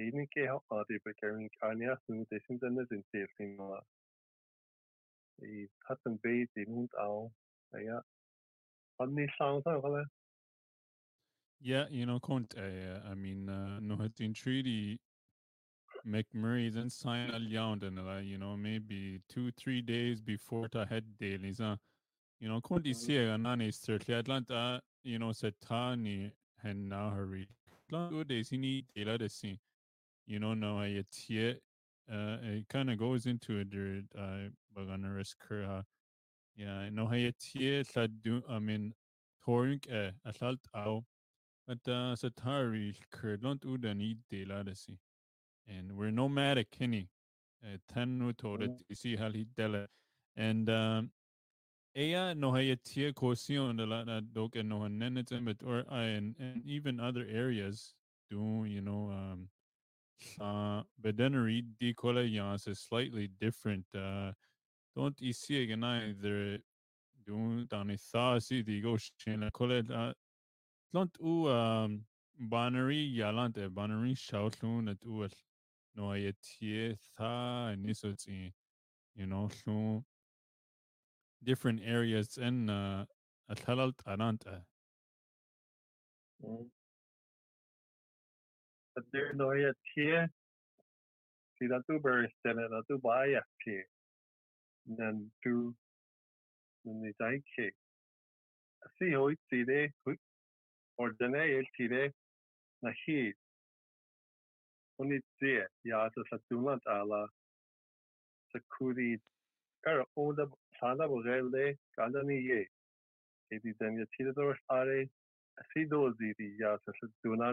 a do ti war are éni ke ha a be kerin kania sun te sin den in te i hat een be die moet al ja Yeah, you know, Kont, uh, I mean, uh, no in treaty McMurray then sign al yound and uh, you know, maybe two, three days before the head daily. So, you know, here and on certainly Atlanta, you know, Satani and now hurry. Two days he need a lot of see. You know, now I yet uh it kind of goes into it there uh but gonna risk her yeah, no hay tie lladu I mean toring e a llalt au at uh, sa tari curdlant udan i de ladasi. And we're nomadic kenny. Ten nu todet isi hal hi dele. And um Ea no hay tie cosion de la na dok and no nenet but or and, and even other areas do you know um uh bedenary di kola yans is slightly different uh don't you see again either doing down a thasi the go shin a colle uh don't u um binary yalant e binary shaulun at uel no ayatie tha nisoti you know so different areas in uh athalalt ananta ba ya tie nan tu ni dai ke si hoi si de or dene el ti de na hi oni tie ya sa sa tu lant ala sa kuri kar onda sada bo gel de kada ni ye e di den ya ti de dor are si do zi di ya sa sa tu na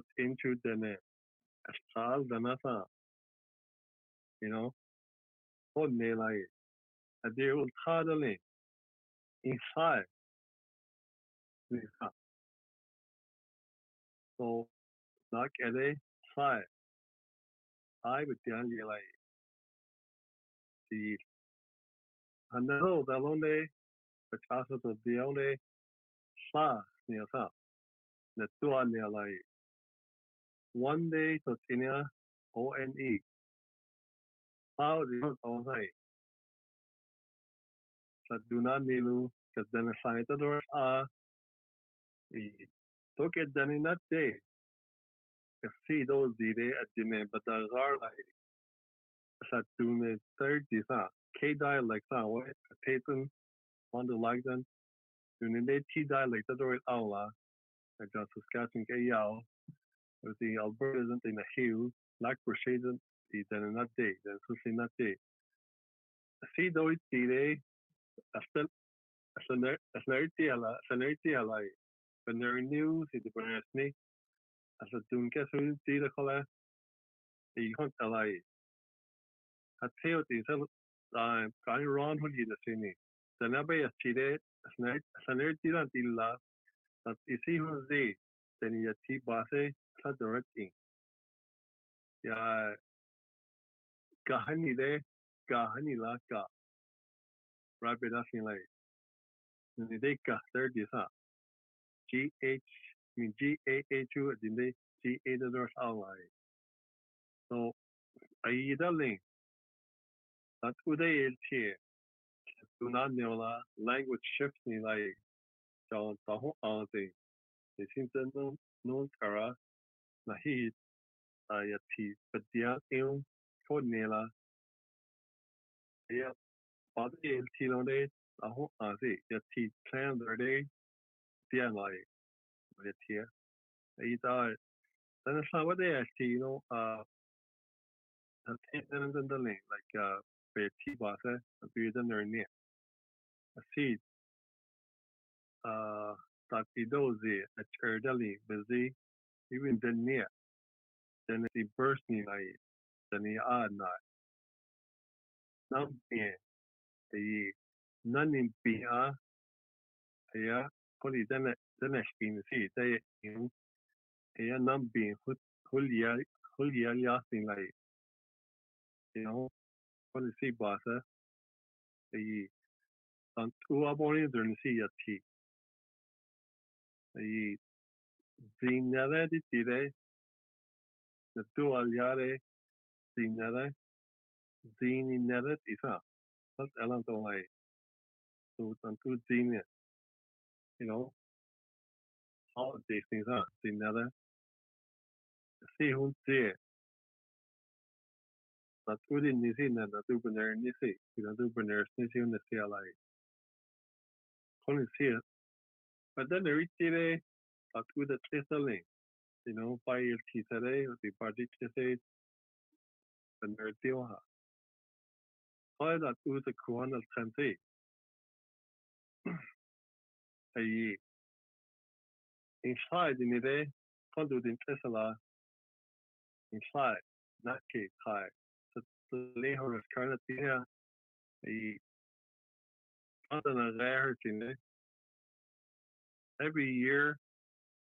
ti de hin dor ai den ya de hin e den so sin ya ti lai kole tu da ho are tot into dene astral dana sa you know ho ne lai a de ul tadale inside so nak ele sai ai bị tiếng gì lại thì hắn đâu đó luôn đấy cái cha số tổ điều đấy sa nhiều sa là tua nhiều lại one day to tinia o n e. Sao đi không có này sa duna nilu to door a. I to ke den na day. See those dire at dine but the gar like sa dune third di sa k dialect sa wa papen on the like then dune de t dialect the door aula I just Saskatchewan yao the Alberta isn't in a hill like Brashaden i den na day den so na day. See those dire astel asnerti ala asnerti ala ben er news i de brasni as a dún ge tí a cholle i hunt a lei a te gan ran hun hi a sinni den be a ti san er tí an tí la dat i si hun dé den i a tí base ta directing ja ga hanni dé ga hanni la ga rapid as lei ni dé ga er di sa GH min GAHU din dé GA online so a dalling dat ude el tie do na neola language shift ni lai ta ho a de sin non kara na hi a ya ti pedia e ko nela. Ya pa el ti lo de a ho a se ya ti plan der de dia lai ya ti e da dan is wat é you know uh den dalling like uh be ti base a bu den er ne. A si uh dat i dozi a cherdeli even den ne den i burst ni na den i a na nam bien e nan in bi a ja ko den den bin si de e nam bin hulja jasting lei you know what is si base e an tu aboni er na si a ti e zinare di tire na tu aliare zinare zini neret isa dat elan to lei so an tu zine you know? Holidays things aan zinare si hun see dat goed in ni sin dat du ben er ni se dat du ben er ni hun dat goed dat tling you know by el ti of die party se ben er deel ha ha dat goed de ko al trente in side in kan du din isla in slide not ke kai le hor is karna tina i an a rare every year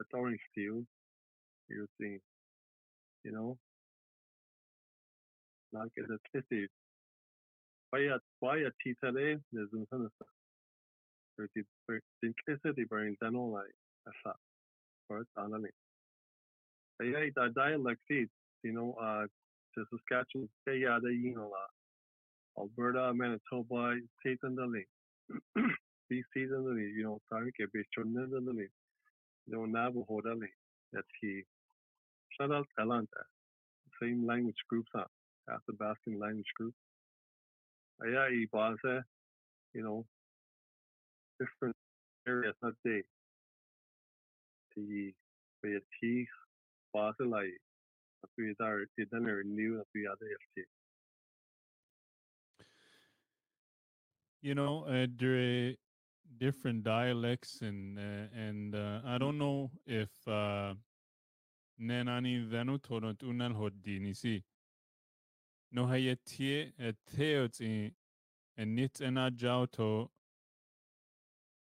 a touring steel you think you know merkez etkisi bayağı bayağı çitele nezun sanırsa. Çünkü etkisi de all like olay asa. First anani. Bayağı da dialect is, you know, uh, to Saskatchewan, they are the yinola. Alberta, Manitoba, Satan Dali. BC Dali, you know, tarih ke beşonne Dali. You know, Navajo dali. That he, shout out Talanta. Same language groups up. Athabascan language group. yeah, i base, you know, different areas na de. Ti be ti base lai a fi dar ti den er new a fi other FT. You know, uh, there are different dialects and uh, and uh, I don't know if uh, nenani venu toront unal hodini si. No hayetie et theots in and nit en a jauto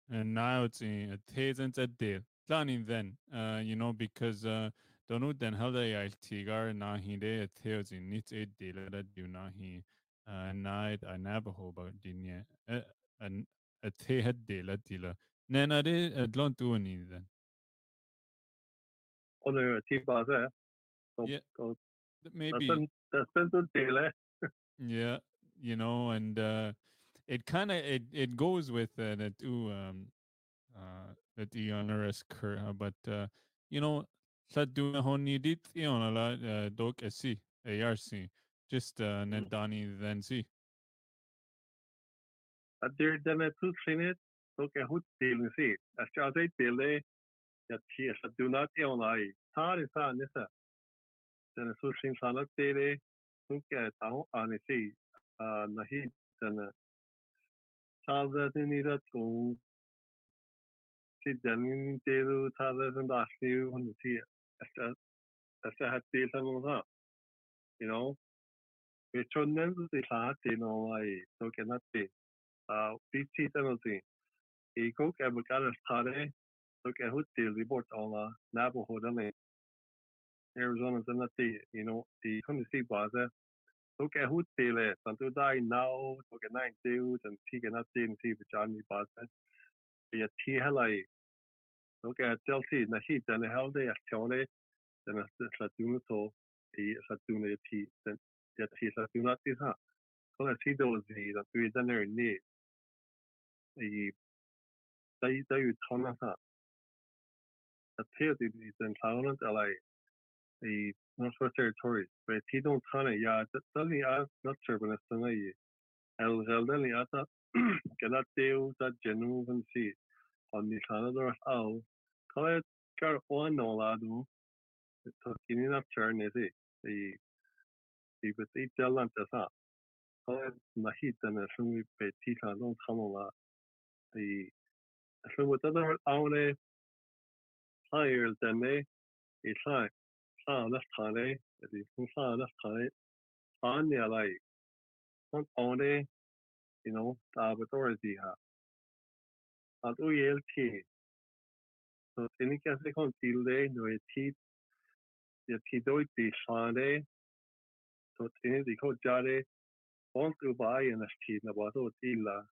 and now it's tezent a deal. Planning then, uh, you know, because uh, donu den helde I tigar na hinde a nit a deal that do na he uh night I never hope about dinye a te had deal a dealer. Nena de a blon do. Other ti base. Yeah. Maybe that's the deal. Yeah, you know, and uh, it kind of it it goes with uh, the two um uh the the honoris cur, but uh, you know, sa du honi dit yon la uh, dok esi ARC just uh nedani then see. At der den er tu sinnet dok er hut delen si. As ja dei dele ja ti sa du not yon ai. Tar is an nisa. Den er su sin sanak dele Nunca tahu ane si nahi den taverninira tu si janin teru taverin dashni hun si esta esta hat te sa mo you know we chonnen si sa te no ai so ke na te a pi ti sa no si e ko ke ba ka stare so ke hu te report on la nabo ho da Arizona na te you know the kun si baza so ke hu tele san tu dai now so ke nine tu and ti ke na tin ti ba jan mi baza ya ti halai so ke tel si na hi dan hel de as chole dan as la tu so i sa tu ne ti dan ya ti sa tu na ti ha so na ti do zi da tu dan er ni i dai dai u tona sa a te di dan silent alai the Northwest Territories, but ti don't tan ya dali a not turbulence tan ye. El el dali ata gana deu da genu van si on the Canada au kala gar one no ladu to kini na turn is it the the but the jalan ta sa kala na hit na sumi pe ti ka don't come la the so what other aune higher than they it's like lefthane fun lefthane an lai an ane you know authority ha at OELT so any ke kon tilde no ti ya ti doi ti shane so tini di ko jare on tu bai en ti na ba so tila so ya ti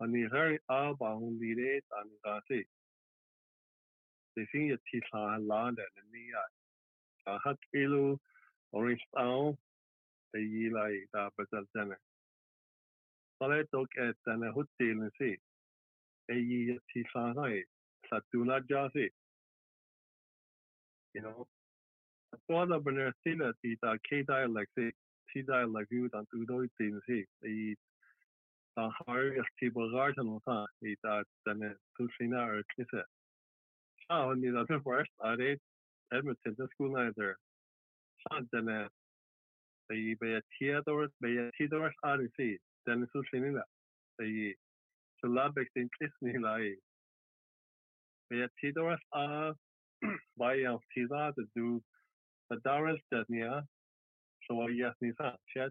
the ro ta do scan le ati ati honni har adal ni ni lai honni har a ba hun li de ta ni ga si de fin ye ti sa la de ni ya a hat ilu orange town de yi lai da bazal dana Sale dog et dana hut deal ni si e yi ti sa hai sa tu na ja si you know? Fáda ben er stile í a cé dialect sé tí dialect ú an údóidtín sé í tá háirgus tí ráart an tá í dennne túsína ar clise. Se ní a ré Edmonton se dennne í be tiador be tidor a sí dennne súsíile í se labbe den clisní lei. Be tidor a bai an tíá a dú a daras denia so yes sa si a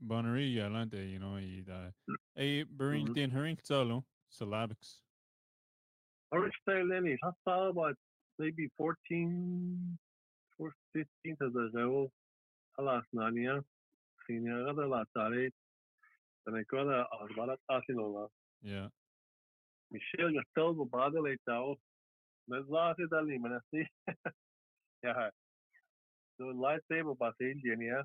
banarí land é you know í é buring den herring solo? Syllabics or style lenny has about maybe 14 or 15 as a go alas nania sin la tare dan ik go as bala asinola yeah. Michelle je stel go bad le tao me la dal ni man si ja so lightsaber ba India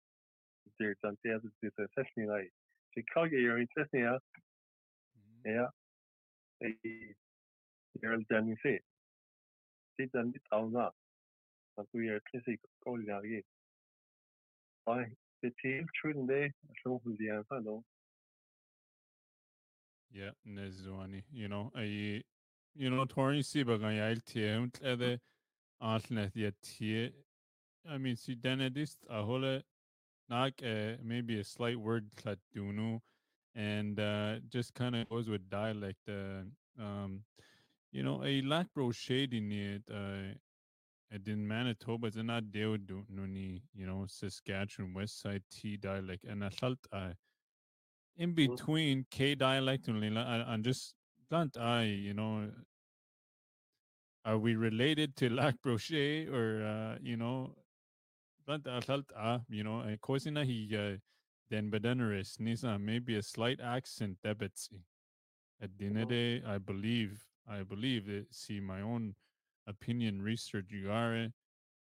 an seni lei si ka ar in seni ja er den sé si an dit a na an tu er kli ko ge te truden dé a die an fan no yeah ne zoani you know a you know torin si gan jail teum ede annet je tie I mean si den is a holle not uh, maybe a slight word Klatunu, and uh, just kind of goes with dialect. Uh, um, you know, a lack bro shading it. Uh, in Manitoba, it's not deo nuni, you know, Saskatchewan West Side T dialect, and I felt in mm-hmm. between K dialect and and just don't I, you know, are we related to Lac Brochet or uh, you know Blant allt a, you know, Kosina he uh, den bedeneris nisa maybe a slight accent debitsi. At dinede, I believe, I believe that see my own opinion research you are.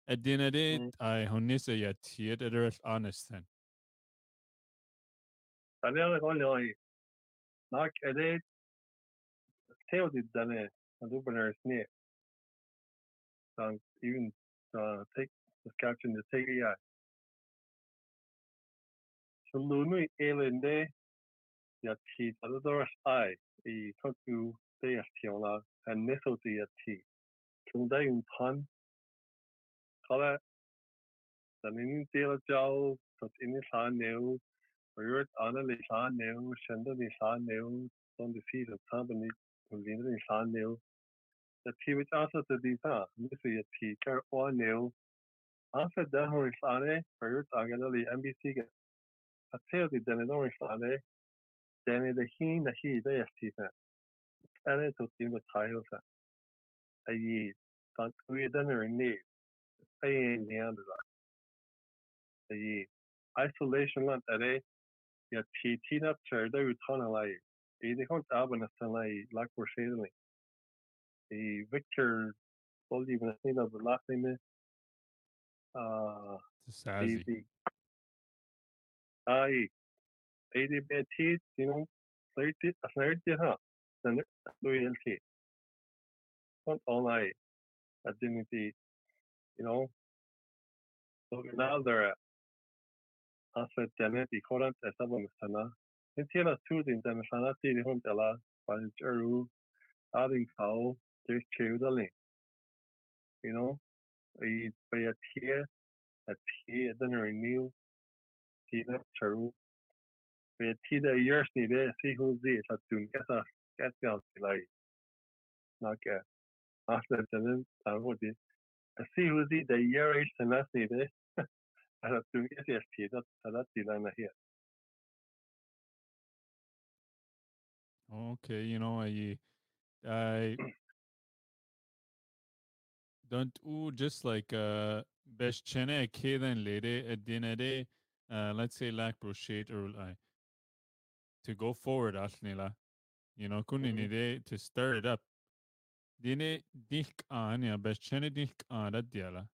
At dinede, mm. I honisa ya tiet edereth honest then. Daniel Goloi, nak ede, teo di dane, an dubener sne. Dan even uh, take Saskatchewan de te so lunu elende ya ti ador ai i koku de la en neso de ti kun da un pan. Kala dan in de jao tot in sa neu Urt an le sa neu sende ni sa neu son de fi of company hun ni sa neu dat ti as di mis ti kar o neu anse dehorisane per agadali De hin na hi de sti en to team with tail sa a yi tan ku denner in ni pe ni and a yi isolation land lai e de kon aben na lai lak por i Victor told you when I think of the last name, uh, Uh, it's a Sassy. easy. Ai, ADBT, you know, thirty, thirty, huh? Then loyalty. Not all I, identity, you know. So now they're asset genetic current as a sana. In Tina two in the sana city home tela, but in Jeru, adding how there's children. You know, a by a tier, a tier, then renew, Tina Jeru. By a tier years needed, see who's this, at soon get a get out like, not get. After the I would be. See who's the year is the last needed. At soon get yes, Tina, that's the line here. Okay, you know, I, I don't ooh, just like uh best chene kedan lede at dinade, uh let's say Lac Brochet or I to go forward asnila. You know, Mhm. kunini to stir it up. Dine dik an ya best chene dik an diala.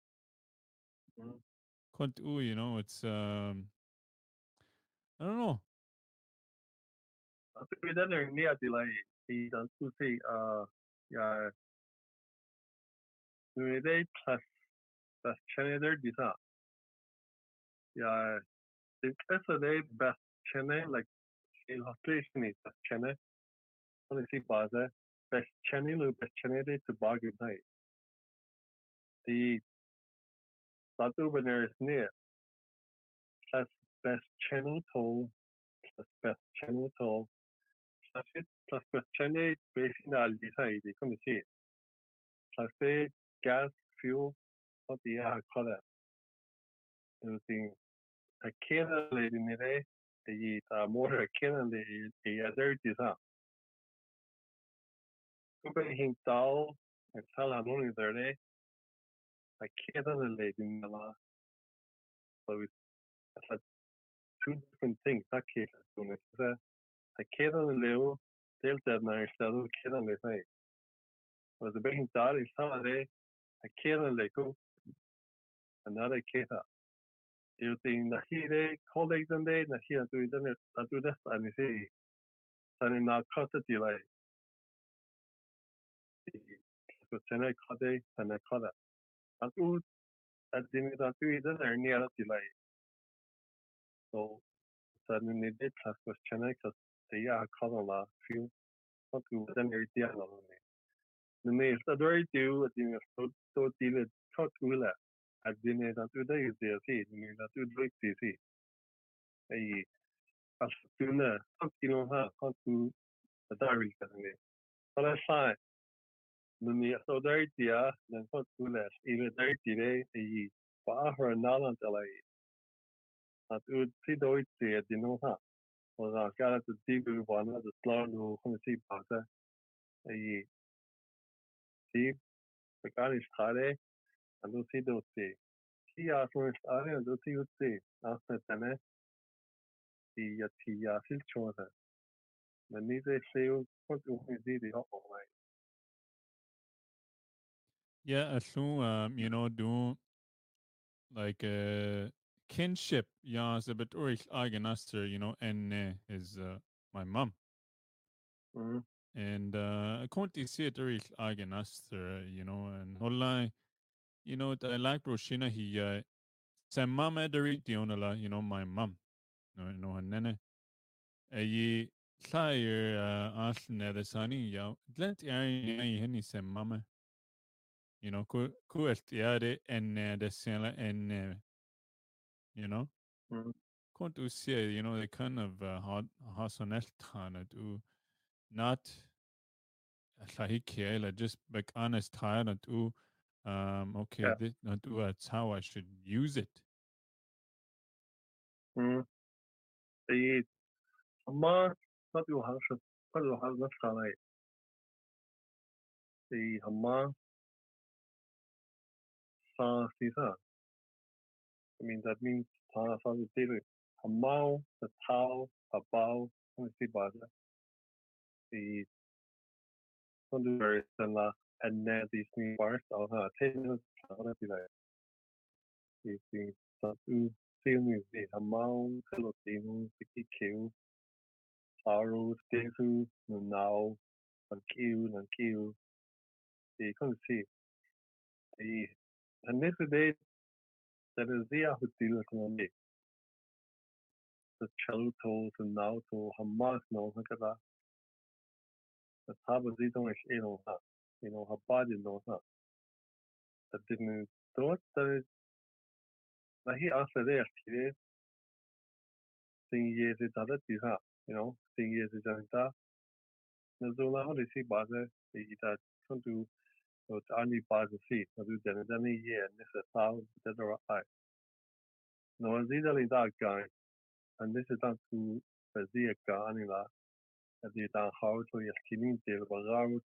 Kunt ooh, you know, it's um I don't know. Alltså vi den är ner till i den susi uh det plus det är så det bäst känner like i hostation is bäst känner. Och det är bara det bäst känner lu det till bagen här. Det att över ner plus bäst känner toll plus bäst känner toll plus it plus bäst känner basically all disa i det kommer. Plus gas fuel What do you och det är kolla. Using a Canada in it, the uh, more a Canada the other design. Kuba hing tao and tell how many there they a Canada lady in the law. So it's it's two different things. That case is doing it. A Canada leo, they'll tell my shadow Canada say. Was the big tao is how they a Canada lego another Canada. using the here colleagues and they the here do the na do this and see san in the cost delay so san kada and u at the that do the near delay so san in the class was chene cause the ya kada la few what to the near the no ne the me the very do at to la at the ne that do the the see the that do like the see ai asuna kilo ha kontu dari kasane pala sai numi so dari dia dan kontu la ile dari dire ai pa har nalan tala at u ti doi ti dino ha o da kala tu ti bu wana da slor no kon si pa sa ai ti pekani stare ando si do ti ti a so stare ando ti u ti asta tane ti ya ti ya sil chona men ni se seo kontu di di ho mai Yeah, assume um, you know, do like uh kinship, yeah, it's a bit urich eigenaster, you know, and uh, is uh, my mom. Mhm. And uh I can't see it urich eigenaster, you know, and online, you know, I like Roshina he uh sa mom ederi dionala, you know, my mom. No, no, and then a ye Claire uh asne the sunny ya glent ai henny sa mama. You know, ku ku estiare en the sela en you know. Mhm. Kont du se, you know, they kind of uh, har, har sån eltane du not like like just like honest time that du um okay Yeah. this not do that's how I should use it. Mm. Det amma vad du har så vad du har nästan nej. Det amma sa sisa. I mean that means ta sa det till amma the abau och Det som du är sen la and then these new bars all ha ten all be like these things. So to see me the amount hello team the kill Haru and kill and kill the can see. The the next day that is the hotel kan me the chalto to now to Hamas no kada the don't is you know you know her body knows that that didn't thought that it na hi after there kire thing years it other tisa you know thing years it janta na zola ho si base e ta son tu so ani base si na du den den ye ne sa sa that are i no zida li da guy and this is not to fazia ka ani la die to je kinin deel van ruim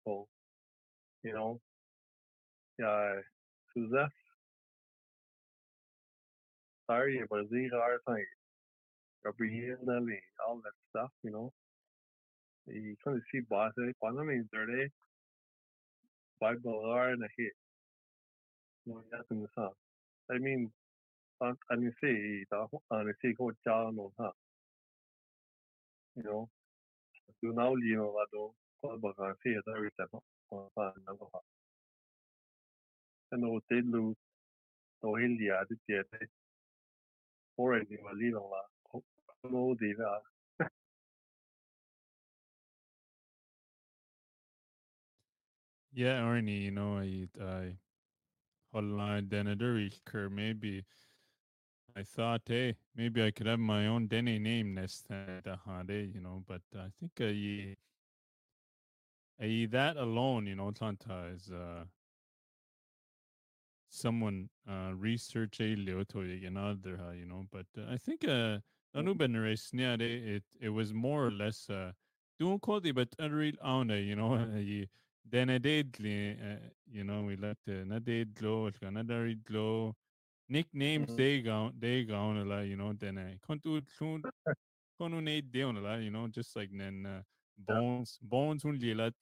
you know yeah that sorry but these are things gabrielle all that stuff you know. You kind of see quando me dirty bible in a hit no that's in the song i mean I mean see on see go down on huh you know do now you know do ko ba ga see every step on na ha no te lu to hin dia de tie te ore ni ma li la no di la Yeah, Arnie, you know, I, I online Denaduri cur maybe I thought, hey, maybe I could have my own Dene name next time, you know, but I think uh, uh, that alone, you know, Tlanta is uh, someone uh, research a to another, you know, but uh, I think uh, Anuben it it was more or less uh, doing quality, but unreal on you know, then I did, you know, we let the na did glow, another nicknames they go they go la, you know, then I can't do soon. Konunate deon la, you know, just like then uh, bones bones un lilat,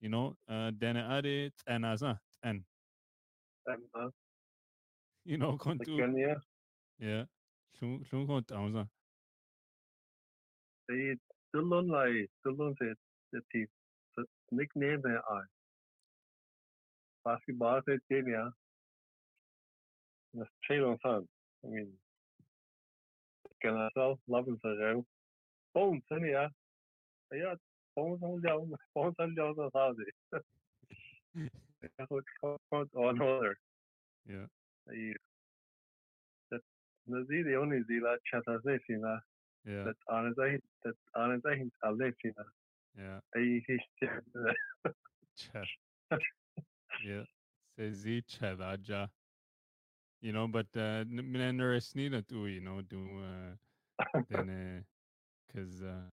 you know, uh, then I added and as and you know, kon tu yeah, llwn llwn kon down sa. They lai dulun se the ti nickname they are. Basketball se tenia. Na Taylor fan. I mean, zelf loving sa reu. Boom, sen ja. Ja, boom sa ljau, boom sa ljau sa sa di. Ja, goed, goed, on other. Yeah. na zi the only zi la ze fina Yeah. that an that an hin alle fina Yeah. ai hi Chat. yeah. Says each ja. You know, but uh minender snida too, you know, do uh then uh cause uh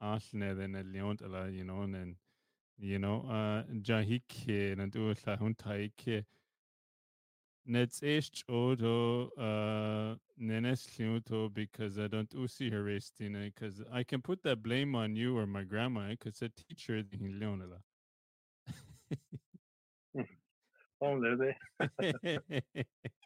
Arsenal then a Leon you know, and then you know, uh Jahike and do la huntaike Nets echt odo uh nenes to because I don't usi herestina because I can put that blame on you or my grandma because a teacher in Leonela. oh there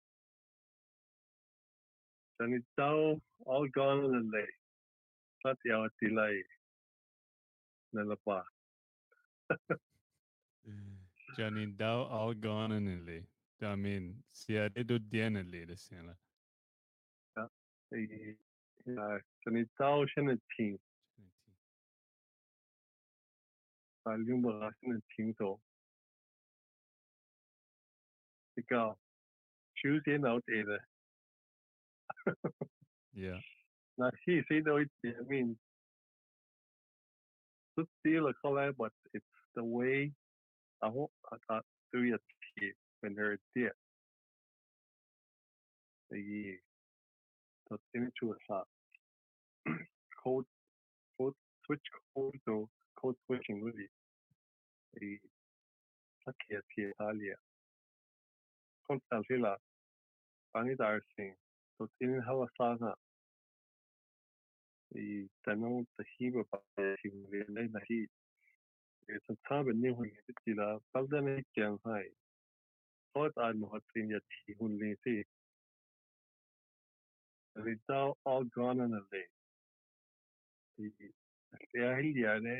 den it da all gone in le dat ja delay na la pa Johnny Dow all gone in le I mean, siare do diene lede sena. Ja. Ja, den it da sin team Jumberrassen team so. Ik ga choose in out either. Yeah. Now Na si sé ooit I mean still a color but it's the way I hope I je ti ben er dit i dat into sa code code switch code do code switching really i sakje ti Italia konstant hela bangi daar sing tot in hawa sana i tano ta hiba pa si le na hi it's a tabe ni hun ti la balda ne kyan hai Thought I mo hat sin ya ti hun le si vi dal all gone in a le ja hiiare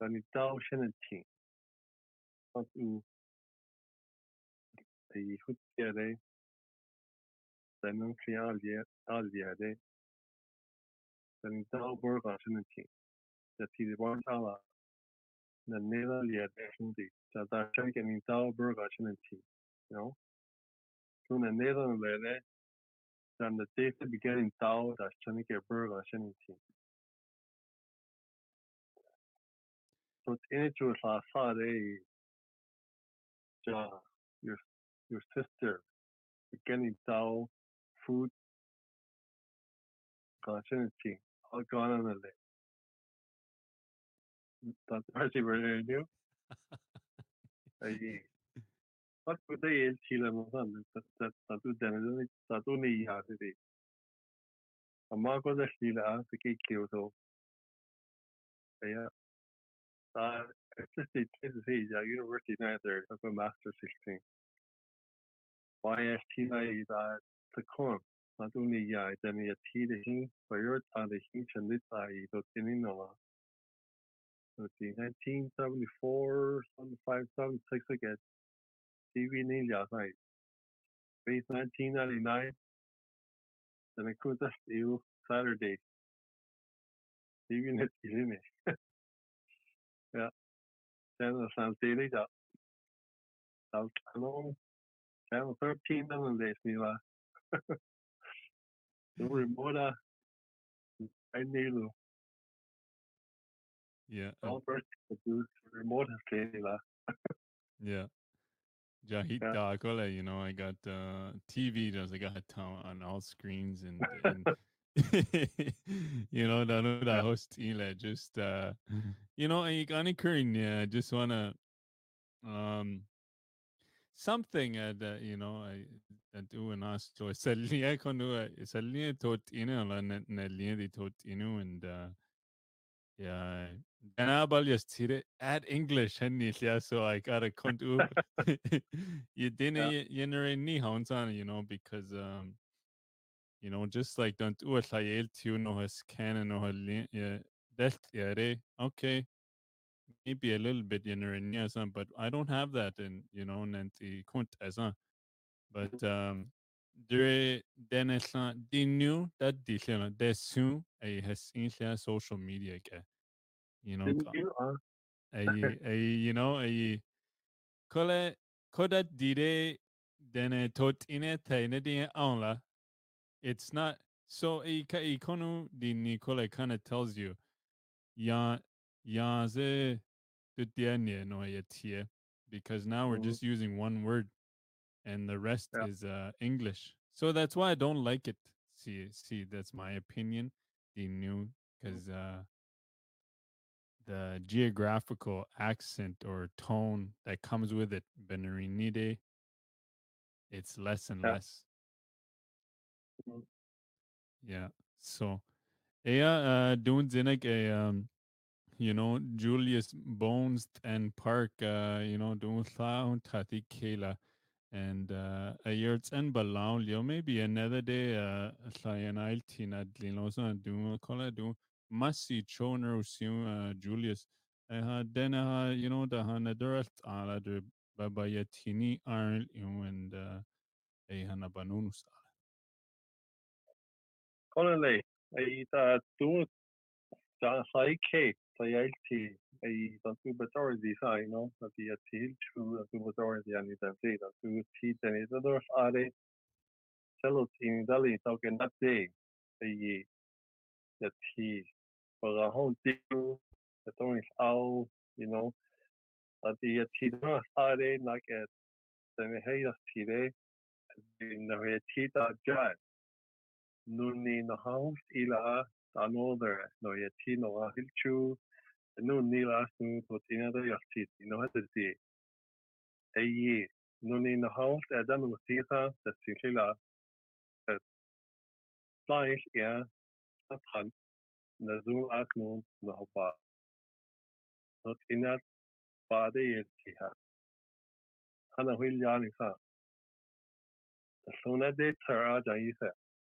dan i dal sin ti u i hutére den kli alliere den i dalburg a sin ti dat ti war ala na nela li dat daar gen in dalburg a sin ti you toen en Nederland le dan de deze beginning taal dat channe keer burg a sin ti so in la sa ja your your sister beginning taal food. Opportunity all gone on the dat party weer nu wat moet je chile van dat dat dat doet dan dat doen niet ja dit maar ko de chile aan te kijken zo ja daar is ja university neither of a master 16 YST na te kom naúni ja den a ti hin beurt an de hin lit do in la 1974 576 again TV ni ja base 1999 den a ku eu Saturday. TV net me ja san daily ja channel 13 dan lees ni la remote I need yeah all remote la yeah. Ja he Yeah. da go you know I got uh TV does I got town on all screens and, and you know da no da host ile just uh you know got any current yeah I just wanna um something uh, that you know I do an us so sali kon nu sali tot inu la na na li tot inu and uh yeah and I just hit it add English and yeah so I gotta come to you didn't you know ni on you know because um you know just like don't do it like tu no has canon no yeah that yeah okay maybe a little bit in yes but I don't have that in you know nanti kunt as but um there then it's not the new that the soon a has in social media ke you know uh a a you know a kole koda dire a tot in it in the onla it's not so a ka ikonu the Nicola kind of tells you ya ya ze the no tie because now we're Mhm. just using one word and the rest Yeah. is uh English. So that's why I don't like it. See see that's my opinion. The new because uh the geographical accent or tone that comes with it, Benarinide, it's less and Yeah. less. Mhm. Yeah. So yeah, uh doing zinek a um you know, Julius Bones and Park, uh, you know, sound Tati Kela. And uh a year it's en balau leo maybe another day uh Sayan Altina Dlinosa do call do Masi Choner uh Julius. Uh then uh you know the Hanadurat ala de Babayatini Arl and uh a Hanabanunus. Colin ai ta tu ja sai ke ta ti ai ta tu betor di sai no ta ti a ti tu tu betor di ani ta ti ta tu ti ta ni ta dor are cello ti dali ta ke na te ai ya ti para hon ti ta ton is au you know at die ti are na den he ti na ti ja nu ni na haus ila another no ye ti no a hilchu nu ni la nu to tina de ti no het ti e ye nu ni na haus e dan ti dat si la fleisch ja han na zo as no na ba not inat bade ye ti ha hanna hil ja sa sona de tar a ja se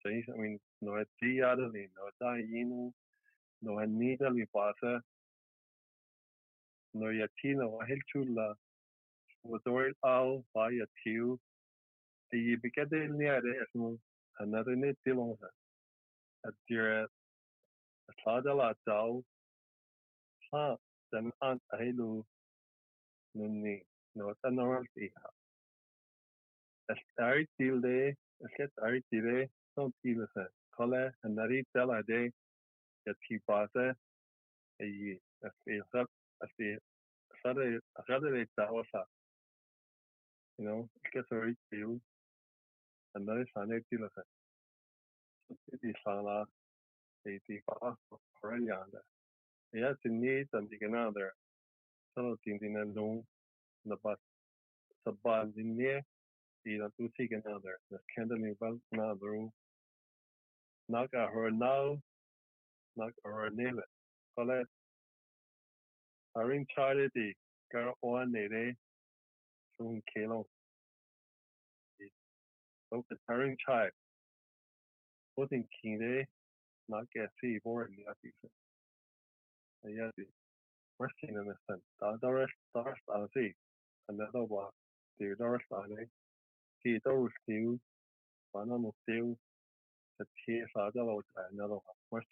I mean no het di adalí no da inu no en nidalí base no ya ti no a hilchula wadoir al ba a tiu i begin niade es mo another net dilong a dire a clá a dal ha den an a helu no ni no an normal ha es airtíle es get airtíle son tíle se kole an narí del a dé get tí base e a ra da you know get ri fiú an na san tíle se die sala e die fa choanda ja sin ní an die gen nader sal tin din an no na bas sa ban din ne die dat tú si gen nader na ken ni wel naderú na a her ná na ar nele cholle haring die gar oan ne ré sun kelo ook het haring chai Odin kine na ge si vor ni a ja mar in san da dar dar a si an net wa de dar a ki do stiw fan an stiw het ke fa mar